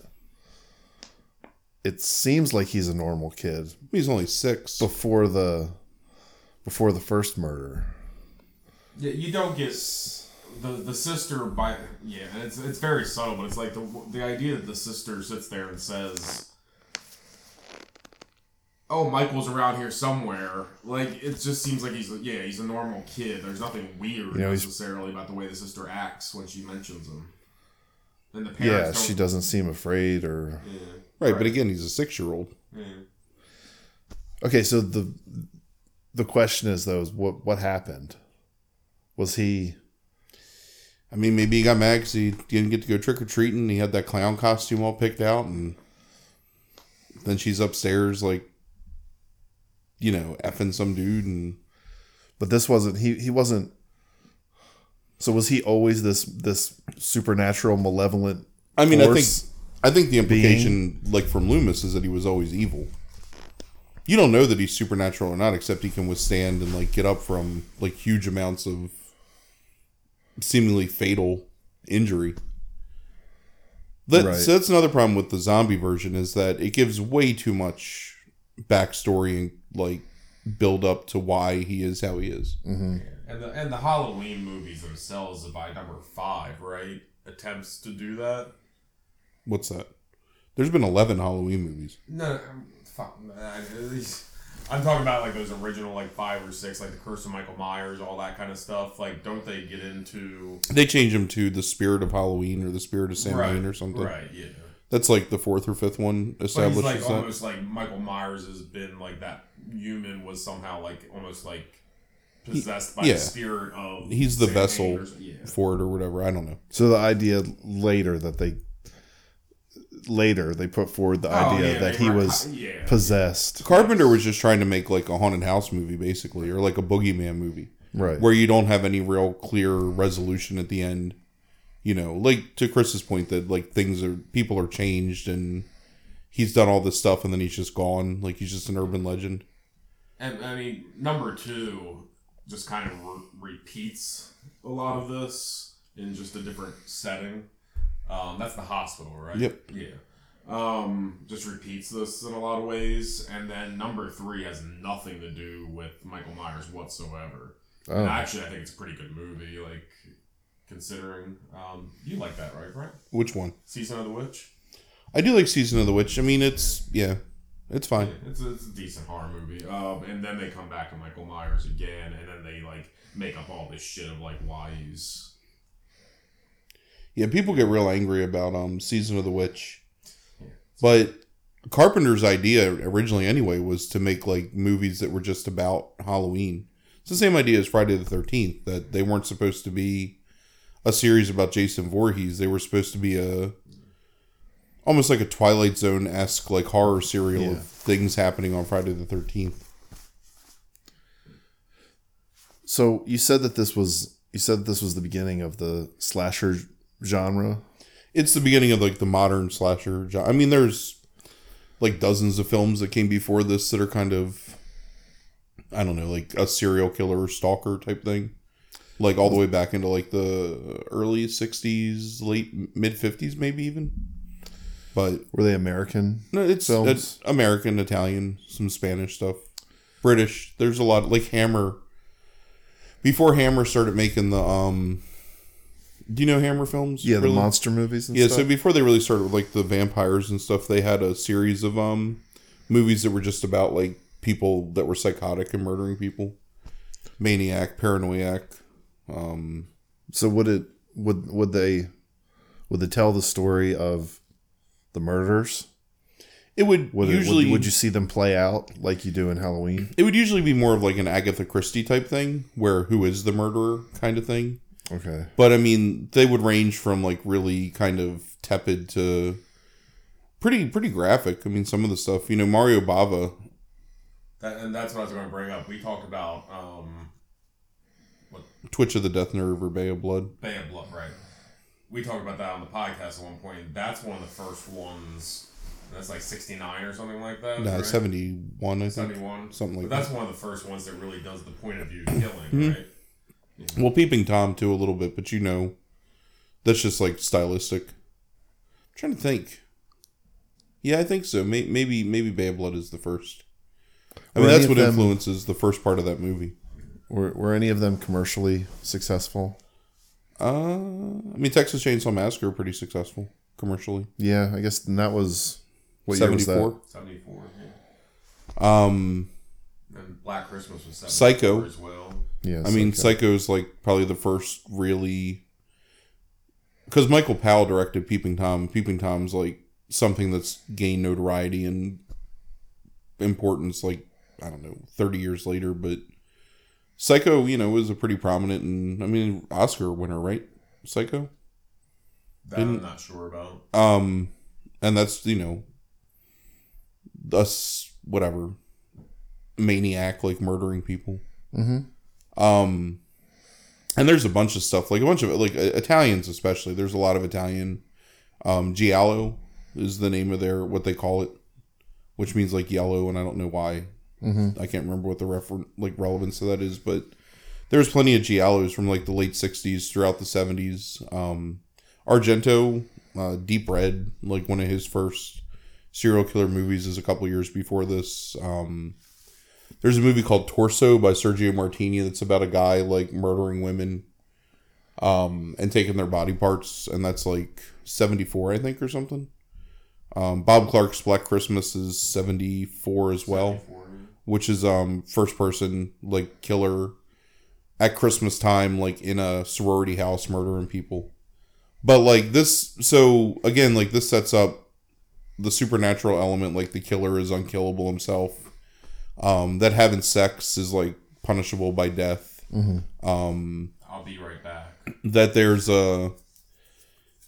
it seems like he's a normal kid He's only six. before the before the first murder. Yeah, you don't get the the sister by yeah, and it's it's very subtle, but it's like the the idea that the sister sits there and says, "Oh, Michael's around here somewhere." Like it just seems like he's yeah, he's a normal kid. There's nothing weird You know, necessarily about the way the sister acts when she mentions him. And the parents Yeah, she doesn't seem afraid or. Yeah, Right, but again, he's a six year old. yeah. Mm-hmm. Okay, so the the question is though, is what what happened? Was he? I mean, maybe he got mad because he didn't get to go trick or treating. He had that clown costume all picked out, and then she's upstairs, like, you know, effing some dude. And But this wasn't he. He wasn't. So was he always this this supernatural, malevolent? I mean, force? I think I think the implication, like from Loomis, is that he was always evil. You don't know that he's supernatural or not, except he can withstand and like get up from like huge amounts of seemingly fatal injury. That, Right. So that's another problem with the zombie version is that it gives way too much backstory and like build up to why he is how he is. Mm-hmm. And the and the Halloween movies themselves, by number five, right, attempts to do that. What's that? There's been eleven Halloween movies. No, um, fuck. man, I'm talking about like those original like five or six, like the Curse of Michael Myers, all that kind of stuff. Like, don't they get into They change them to the Spirit of Halloween or the Spirit of Samhain or something. Right. Yeah. That's like the fourth or fifth one But he's established like as that. almost like Michael Myers has been like that human was somehow like almost like possessed by yeah. the spirit of. He's the Samhain vessel yeah. for it or whatever. I don't know. So the idea later that they later they put forward the Oh, idea yeah, that he were- was yeah. possessed. Carpenter was just trying to make like a haunted house movie, basically, or like a boogeyman movie, Right. where you don't have any real clear resolution at the end. You know, like to Chris's point that like things are people are changed and he's done all this stuff and then he's just gone. Like he's just an urban legend. And I mean, number two just kind of re- repeats a lot of this in just a different setting. Um, that's the hospital, right? Yep. Yeah. Um, just repeats this in a lot of ways. And then number three has nothing to do with Michael Myers whatsoever. And Oh. actually, I think it's a pretty good movie, like, considering. Um, you like that, right, Brent? Which one? Season of the Witch? I do like Season of the Witch. I mean, it's yeah, it's fine. Yeah, it's a, it's a decent horror movie. Um, and then they come back to Michael Myers again, and then they like make up all this shit of like why he's Yeah, people get real angry about um Season of the Witch. But Carpenter's idea originally anyway was to make like movies that were just about Halloween. It's the same idea as Friday the 13th that they weren't supposed to be a series about Jason Voorhees. They were supposed to be a almost like a Twilight Zone-esque like horror serial Yeah. of things happening on Friday the 13th. So you said that this was you said this was the beginning of the slasher genre. it's the beginning of like the modern slasher. genre. I mean, there's like dozens of films that came before this that are kind of, I don't know, like a serial killer stalker type thing, like all the way back into like the early '60s, late mid '50s, maybe even. But Were they American? no, it's, Films. it's American, Italian, some Spanish stuff, British. There's a lot like Hammer. Before Hammer started making the um, do you know Hammer films? Yeah, the monster movies and Yeah, stuff. so before they really started with like the vampires and stuff, they had a series of um movies that were just about like people that were psychotic and murdering people. Maniac, paranoiac. Um So would it would would they would they tell the story of the murders? it would Would it- usually would, would you see them play out like you do in Halloween? it would usually be more of like an Agatha Christie type thing where who is the murderer kind of thing. Okay. But I mean, they would range from like really kind of tepid to pretty pretty graphic. I mean, some of the stuff, you know, Mario Bava that, and that's what I was going to bring up. We talked about um, Twitch of the Death Nerve or Bay of Blood. Bay of Blood, right? We talked about that on the podcast at one point. That's one of the first ones. That's like sixty nine or something like that. No, right? 71, I think. 71. Something like but that's one of the first ones that really does the point of view (clears throat) killing, right? Well, Peeping Tom too a little bit, but you know, that's just like stylistic. I'm trying to think. Yeah, I think so. May- Maybe maybe Bay of Blood is the first. I mean, Were that's what them- influences the first part of that movie. Were were any of them commercially successful? Uh, I mean, Texas Chainsaw Massacre pretty successful commercially. Yeah, I guess and that was what year was that? 74. 74. Yeah. Um, And Black Christmas was 74 Psycho. as well. Yeah, I mean, Psycho. Psycho's like probably the first really because Michael Powell directed Peeping Tom. Peeping Tom's like something that's gained notoriety and importance. Like I don't know, thirty years later, but Psycho, you know, was a pretty prominent and I mean Oscar winner, right? Psycho. That I'm Didn't- sure about. Um, and that's you know, us whatever maniac like murdering people. Mhm. Um, and there's a bunch of stuff like a bunch of like uh, Italians especially. There's a lot of Italian. Um, giallo is the name of their what they call it, which means like yellow, and I don't know why. Mhm. I can't remember what the refer like relevance to that is, but there's plenty of giallos from like the late '60s throughout the '70s. Um, Argento, uh, Deep Red, like one of his first serial killer movies, is a couple years before this. Um, there's a movie called Torso by Sergio Martino that's about a guy like murdering women, um, and taking their body parts, and that's like '74, I think, or something. Um, Bob Clark's Black Christmas is '74 as well 74, which is um first person like killer at Christmas time, like in a sorority house murdering people. But like this, so again, like this sets up the supernatural element, like the killer is unkillable himself. Um, that having sex is like punishable by death. Um, I'll be right back. that there's a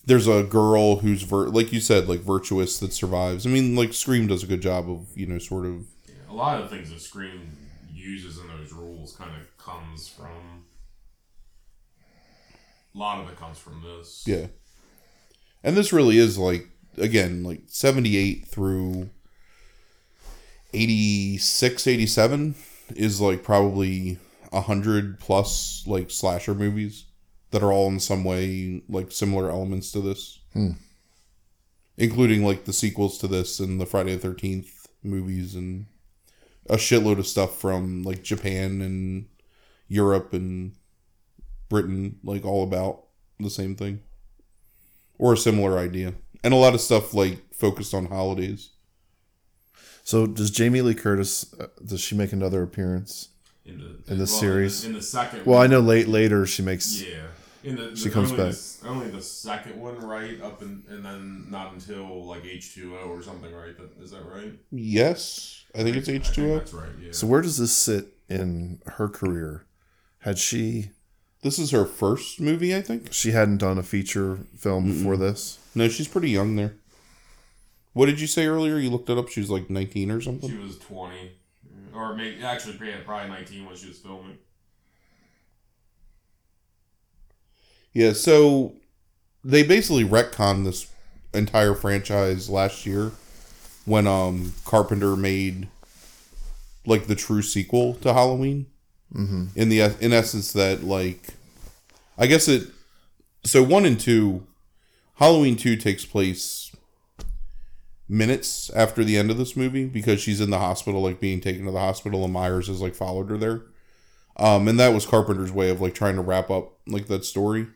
there's a girl who's vir- like you said, like virtuous that survives. I mean, like Scream does a good job of you know sort of Yeah, a lot of the things that Scream uses in those rules kind of comes from. A lot of it comes from this. Yeah. And this really is like again, like 78 through 86, 87 is like probably a hundred plus like slasher movies that are all in some way like similar elements to this. Hmm. Including like the sequels to this and the Friday the 13th movies and a shitload of stuff from like Japan and Europe and Britain, like all about the same thing or a similar idea, and a lot of stuff like focused on holidays. So does Jamie Lee Curtis? Uh, does she make another appearance? In, the, In the well, series? In the, in the second Well, I know late later she makes. Yeah. In the, She the- comes only back. The, only the second one, right? Up and and then not until like H two O or something, right? That, is that right? Yes, I think it's H two O. That's right. Yeah. So where does this sit in her career? Had she This is her first movie, I think. she hadn't done a feature film before this? No, she's pretty young there. What did you say earlier? You looked it up. She was like nineteen or something. she was twenty, or maybe actually probably nineteen when she was filming. Yeah, so they basically retconned this entire franchise last year when um Carpenter made like the true sequel to Halloween. Mm-hmm. In the in essence, that like I guess it. So one and two, Halloween two takes place minutes after the end of this movie because she's in the hospital, like being taken to the hospital, and Myers has like followed her there. Um, and that was Carpenter's way of like trying to wrap up like that story.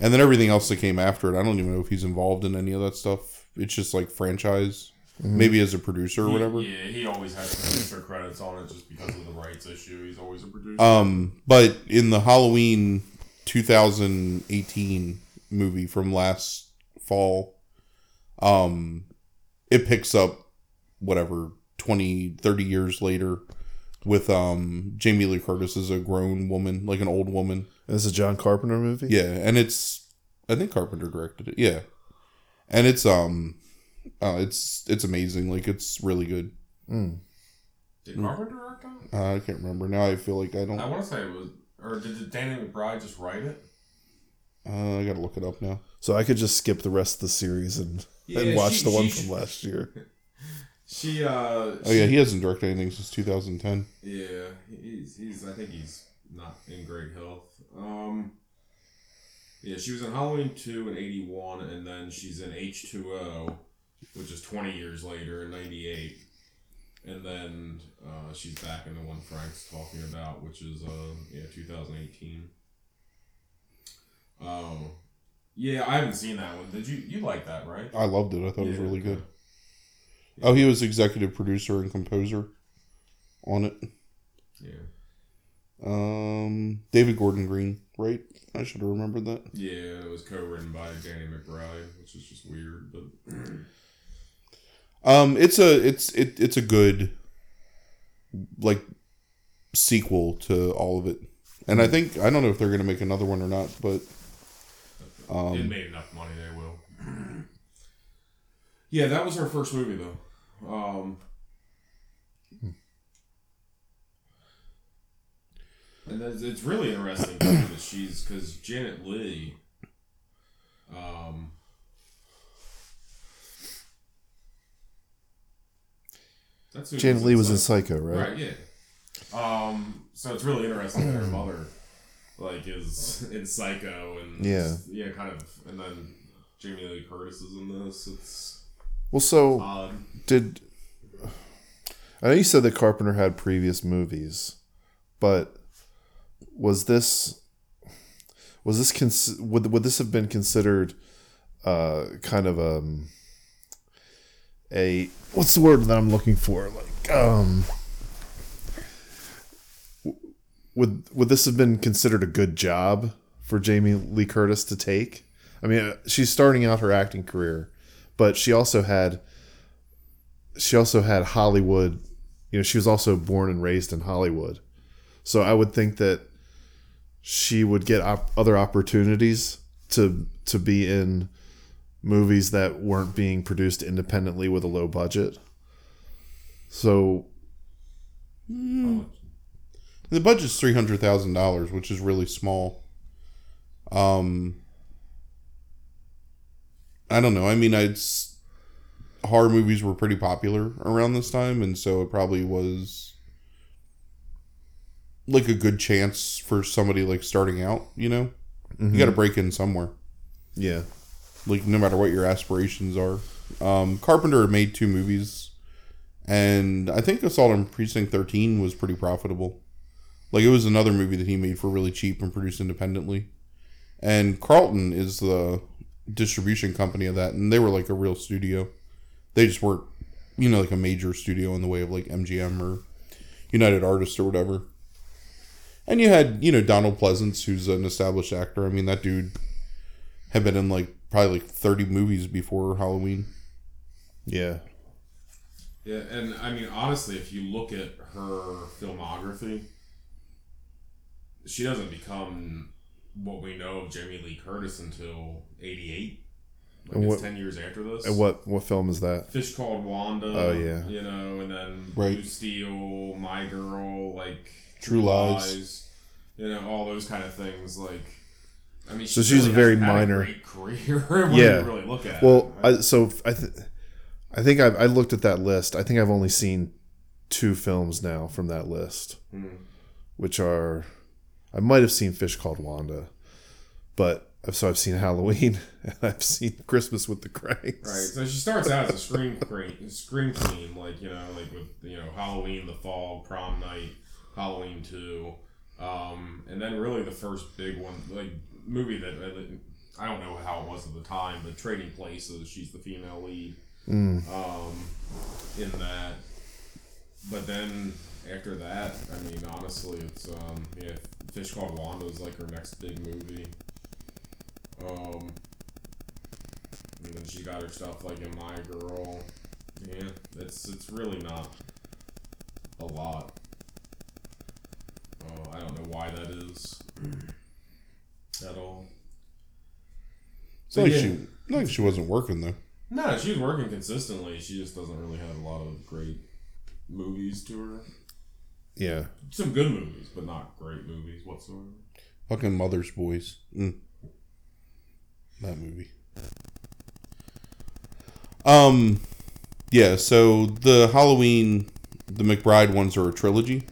And then everything else that came after it, I don't even know if he's involved in any of that stuff. It's just like franchise, maybe as a producer or He- whatever. yeah, he always has producer credits on it just because of the rights issue. He's always a producer. Um, but in the Halloween 2018 movie from last fall, um, it picks up whatever 20, 30 years later with um Jamie Lee Curtis as a grown woman, like an old woman. This is a John Carpenter movie. Yeah, and it's I think Carpenter directed it. Yeah, and it's um, uh, it's it's amazing. Like it's really good. Did Carpenter direct that? Uh, I can't remember now. I feel like I don't. I want to say it was, or did Danny McBride just write it? Uh, I gotta look it up now. So I could just skip the rest of the series and Yeah, and watch she- the one she- from last year. (laughs) She, uh, Oh yeah, he hasn't directed anything since 2010. yeah, he's, he's, I think he's not in great health. Um, yeah, she was in Halloween 2 in 81, and then she's in H2O, which is 20 years later in 98. And then uh, she's back in the one Frank's talking about, which is uh, yeah 2018. Oh, yeah, I haven't seen that one. Did you? You like that, right? I loved it. I thought it was really okay. good. Oh, he was executive producer and composer on it. Yeah. Um, David Gordon Green, right? I should have remembered that. Yeah, it was co-written by Danny McBride, which is just weird, but Um, it's a it's it it's a good like sequel to all of it, and I think I don't know if they're gonna make another one or not, but it um, made enough money. They will. (clears throat) yeah, that was her first movie though. Um, and it's, it's really interesting too that she's because Janet Leigh. Um, that's Janet Leigh was in Psycho. Psycho, right? Right. Yeah. Um. So it's really interesting that her mother, like, is (laughs) in Psycho, and Yeah. yeah, kind of, and then Jamie Lee Curtis is in this. It's Well, so odd. did I know you said that Carpenter had previous movies, but was this was this cons- would would this have been considered uh kind of um a what's the word that I'm looking for like um would would this have been considered a good job for Jamie Lee Curtis to take? I mean, uh, she's starting out her acting career, but she also had she also had Hollywood. You know, she was also born and raised in Hollywood, so I would think that she would get op- other opportunities to to be in movies that weren't being produced independently with a low budget. So the budget's three hundred thousand dollars, which is really small. Um, I don't know. I mean, I'd horror movies were pretty popular around this time, and so it probably was like a good chance for somebody like starting out. You know, you got to break in somewhere. yeah, like no matter what your aspirations are. Um, Carpenter made two movies, and I think Assault on Precinct Thirteen was pretty profitable. Like it was another movie that he made for really cheap and produced independently. And Carlton is the distribution company of that, and they were like a real studio. They just weren't, you know, like a major studio in the way of like MGM or United Artists or whatever. And you had, you know, Donald Pleasence, who's an established actor. I mean, that dude had been in like probably like 30 movies before Halloween. yeah, Yeah, and I mean, honestly, if you look at her filmography, she doesn't become what we know of Jamie Lee Curtis until '88. Like And it's what- ten years after this. and what what film is that? Fish called Wanda. Oh, yeah. You know, and then Right. Blue Steel, My Girl, like True Lies. You know, all those kind of things. Like, I mean, So she's really a very hasn't minor- great career. (laughs) when Yeah. you really look at Well, it. I, so I th- I think I've, I looked at that list. I think I've only seen two films now from that list, Hmm. which are I might have seen Fish Called Wanda, but so I've seen Halloween (laughs) and I've seen Christmas with the Cranks. Right. So she starts out as a scream queen, scream queen, like you know, like with you know Halloween, The Fog, Prom Night, Halloween Two, um, and then really the first big one, like movie that I don't know how it was at the time, but Trading Places. She's the female lead Mm. um, in that. But then after that, I mean, honestly, it's um, yeah, Fish Called Wanda is like her next big movie. Um, and then she got her stuff like in My Girl. Yeah, it's it's really not a lot. Oh, I don't know why that is (clears throat) at all. So like yeah. she, not like she wasn't working though. No, she was working consistently. She just doesn't really have a lot of great movies to her. Yeah. Some good movies, but not great movies whatsoever. Fucking Mother's Boys. Mm. That movie. Um, yeah. So the Halloween, the McBride ones are a trilogy.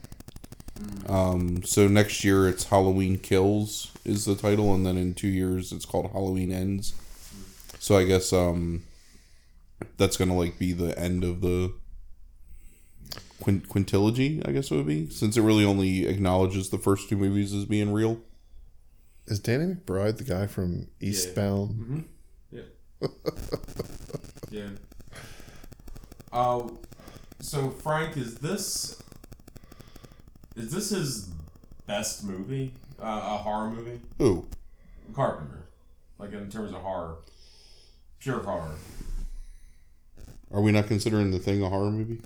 Um, so next year it's Halloween Kills is the title, and then in two years it's called Halloween Ends. So I guess um, that's gonna like be the end of the quint- quintilogy. I guess it would be since it really only acknowledges the first two movies as being real. Is Danny McBride the guy from Eastbound? Yeah. (laughs) yeah. Uh, so Frank, is this is this his best movie? Uh, a horror movie? Ooh, Carpenter, like in terms of horror, pure horror. are we not considering the thing a horror movie?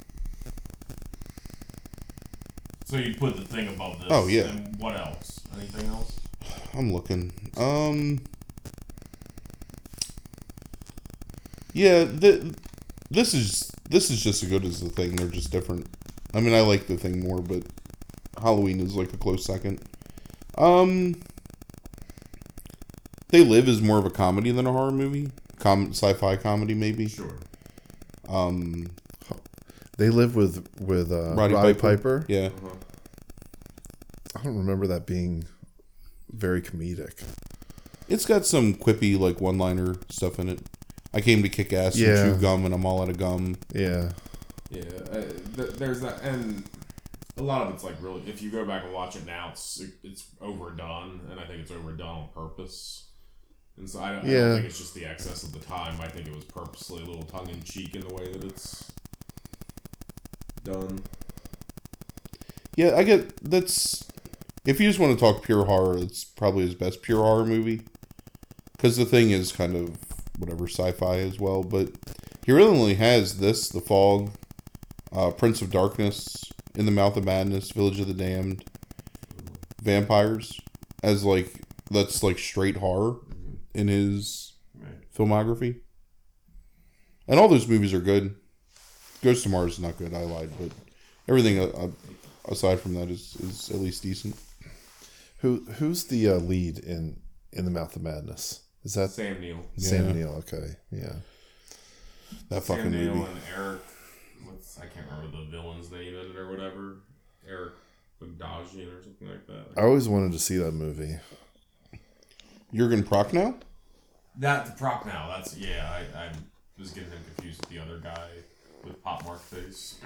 So you put the thing above this. Oh, yeah. And what else? Anything else? I'm looking. Um. Yeah, th- this is this is just as good as the thing. They're just different. I mean, I like the thing more, but Halloween is like a close second. Um. They Live is more of a comedy than a horror movie. Com- sci-fi comedy, maybe. Sure. Um. They live with with uh, Roddy Roddy, Piper. Piper. Yeah. I don't remember that being very comedic. It's got some quippy like one-liner stuff in it. I came to kick ass Yeah. and chew gum, and I'm all out of gum. Yeah, Yeah, uh, th- there's that, and a lot of it's like really. If you go back and watch it now, it's it's overdone, and I think it's overdone on purpose. And so I don't, I don't think it's just the excess of the time. I think it was purposely a little tongue in cheek in the way that it's done. Yeah, I get that's. If you just want to talk pure horror, it's probably his best pure horror movie. Because the thing is kind of whatever sci-fi as well, but he really only has this, The Fog, uh, Prince of Darkness, In the Mouth of Madness, Village of the Damned, Vampires, as like that's like straight horror in his filmography. And all those movies are good. Ghost of Mars is not good. I lied, but everything uh, uh, aside from that is, is at least decent. who who's the uh, lead in in the Mouth of Madness? Is that Sam Neill. Sam Yeah. Neill? Okay, yeah. That Sam fucking Neill movie. and Eric. What's I can't remember the villain's name in it or whatever. Eric Bogdajian or something like that. I always wanted to see that movie. Jurgen Prochnow? That the prop now. That's yeah. I, I was getting him confused with the other guy with pop mark face.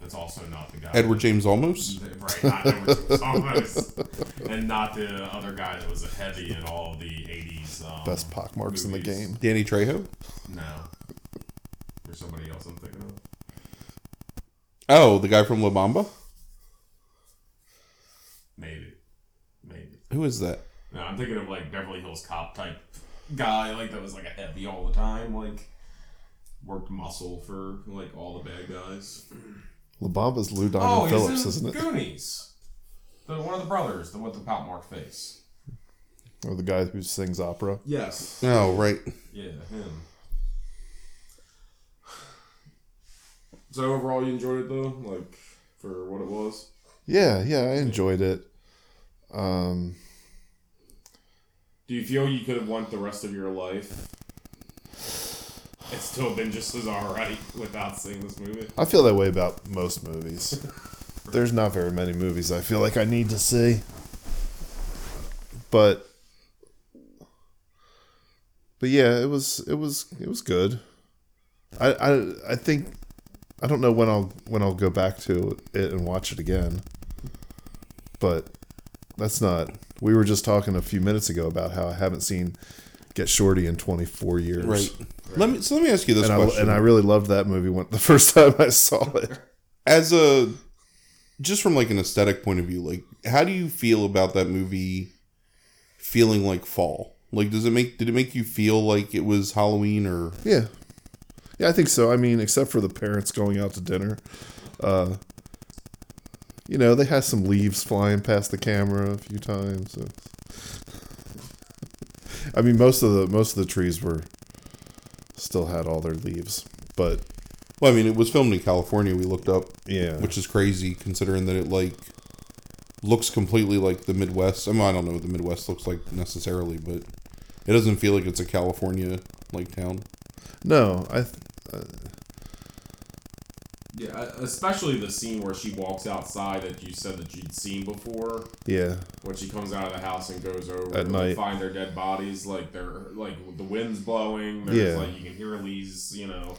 That's also not the guy. Edward James Olmos? Right, not Edward James Olmos. and not the other guy that was a heavy in all the '80s. Um, Best pockmarks in the game. Danny Trejo? No, there's somebody else I'm thinking of. Oh, the guy from La Bamba? Maybe, maybe. Who is that? No, I'm thinking of like Beverly Hills Cop type guy, like that was like a heavy all the time, like worked muscle for like all the bad guys. (clears throat) La Bamba's Lou Diamond oh, Phillips, he's in isn't it? Goonies. The one of the brothers, the one with the pop mark face. Or the guy who sings opera. Yes. Oh, right. Yeah, him. (sighs) So overall, you enjoyed it though, like for what it was. Yeah, yeah, I enjoyed it. Um, Do you feel you could have went the rest of your life? It's still been just as alright without seeing this movie. I feel that way about most movies. There's not very many movies I feel like I need to see. But But yeah, it was it was it was good. I I I think I don't know when I'll when I'll go back to it and watch it again. But that's not we were just talking a few minutes ago about how I haven't seen Get Shorty in 24 years. Right. Let me so let me ask you this And I, question. and I really loved that movie when the (laughs) first time I saw it. As a just from like an aesthetic point of view, like how do you feel about that movie feeling like fall? Like does it make did it make you feel like it was Halloween or Yeah. Yeah, I think so. I mean, except for the parents going out to dinner. Uh, you know, they had some leaves flying past the camera a few times. So. (laughs) I mean, most of the most of the trees were still had all their leaves, but Well, I mean, it was filmed in California. We looked up, yeah, which is crazy considering that it like looks completely like the Midwest. I mean, I don't know what the Midwest looks like necessarily, but it doesn't feel like it's a California like town. no, I th- uh, especially the scene where she walks outside that you said that you'd seen before. yeah, When she comes out of the house and goes over At to night. find their dead bodies, like they're like the wind's blowing. There's Yeah. like you can hear Lee's. You know,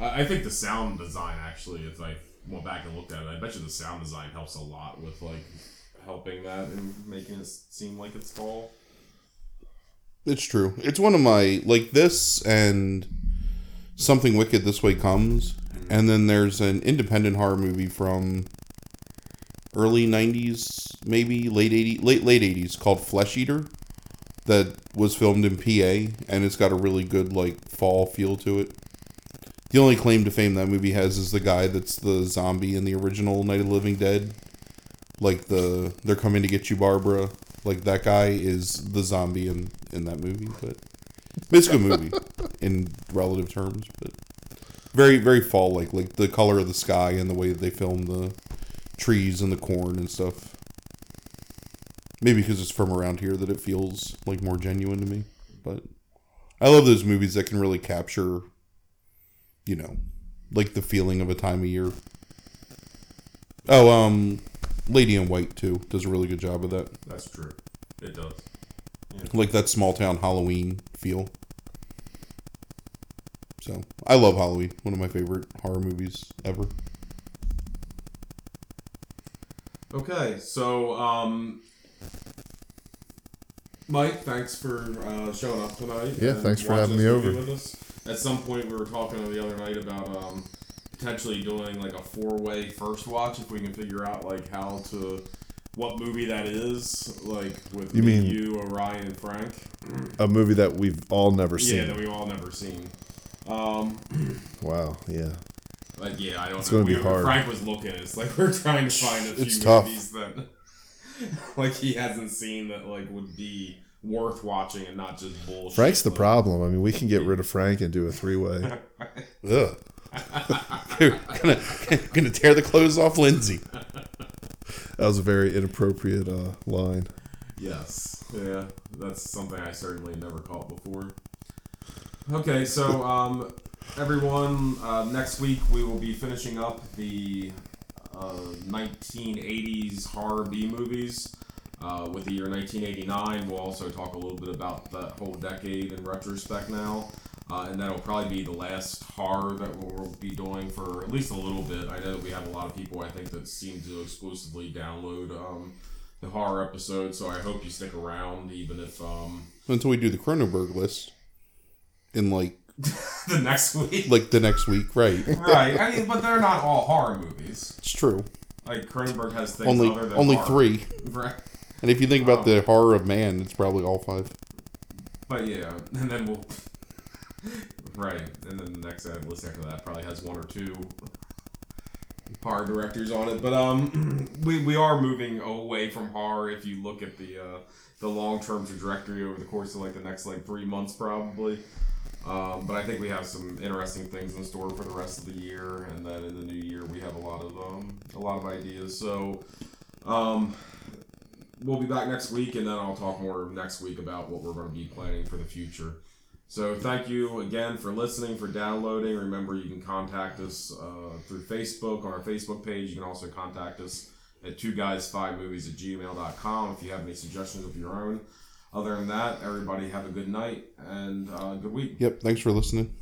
I, I think the sound design actually, if I went back and looked at it, I bet you the sound design helps a lot with like helping that and making it seem like it's fall. It's true. It's one of my like this and something wicked this way comes, and then there's an independent horror movie from early '90s, maybe late '80s, late late '80s called Flesh Eater, that was filmed in PA, and it's got a really good like fall feel to it. The only claim to fame that movie has is the guy that's the zombie in the original Night of the Living Dead. Like the they're coming to get you, Barbara. Like that guy is the zombie in in that movie, but it's a good movie (laughs) in relative terms. But very very fall like like the color of the sky and the way that they film the trees and the corn and stuff. Maybe because it's from around here that it feels like more genuine to me. But I love those movies that can really capture, you know, like the feeling of a time of year. Oh, um, Lady in White too does a really good job of that. That's true. It does. Like that small town Halloween feel. So I love Halloween. One of my favorite horror movies ever. Okay, so um, Mike, thanks for uh, showing up tonight. Yeah, thanks for having me over. At some point, we were talking the other night about um, potentially doing like a four-way first watch if we can figure out like how to what movie that is, like with You me, mean- you, Orion, and Frank. A movie that we've all never seen. Yeah, that we've all never seen. Um, wow. Yeah. like yeah, I don't. It's know. gonna be hard. Frank was looking. It's like we're trying to find a few It's tough. movies that, (laughs) like, he hasn't seen that like would be worth watching and not just bullshit. Frank's the Like, problem. I mean, we can get rid of Frank and do a three way. (laughs) Ugh. (laughs) gonna, gonna tear the clothes off Lindsay. That was a very inappropriate uh, line. Yes. Yeah, that's something I certainly never caught before. Okay, so um, everyone, uh, next week we will be finishing up the uh, 1980s horror B movies. Uh, with the year 1989, we'll also talk a little bit about that whole decade in retrospect now. Uh, and that'll probably be the last horror that we'll be doing for at least a little bit. I know that we have a lot of people, I think, that seem to exclusively download um, the horror episode, so I hope you stick around, even if um, Until we do the Cronenberg list in like (laughs) the next week. like the next week, right? right, I mean, but they're not all horror movies. It's true. Like Cronenberg has things Only other than only horror. three. (laughs) Right. And if you think about the horror of man, it's probably all five. But yeah, (laughs) and then we'll. right, and then the next ad list after that probably has one or two horror directors on it. But um, (clears throat) we, we are moving away from horror. If you look at the uh, the long term trajectory over the course of like the next like three months, probably. Um, but I think we have some interesting things in store for the rest of the year, and then in the new year we have a lot of um, a lot of ideas. So. Um, we'll be back next week, and then I'll talk more next week about what we're going to be planning for the future. So thank you again for listening, for downloading. Remember, you can contact us uh, through Facebook on our Facebook page. You can also contact us at two guys five movies at gmail.com if you have any suggestions of your own. Other than that, everybody have a good night and uh, good week. Yep. Thanks for listening.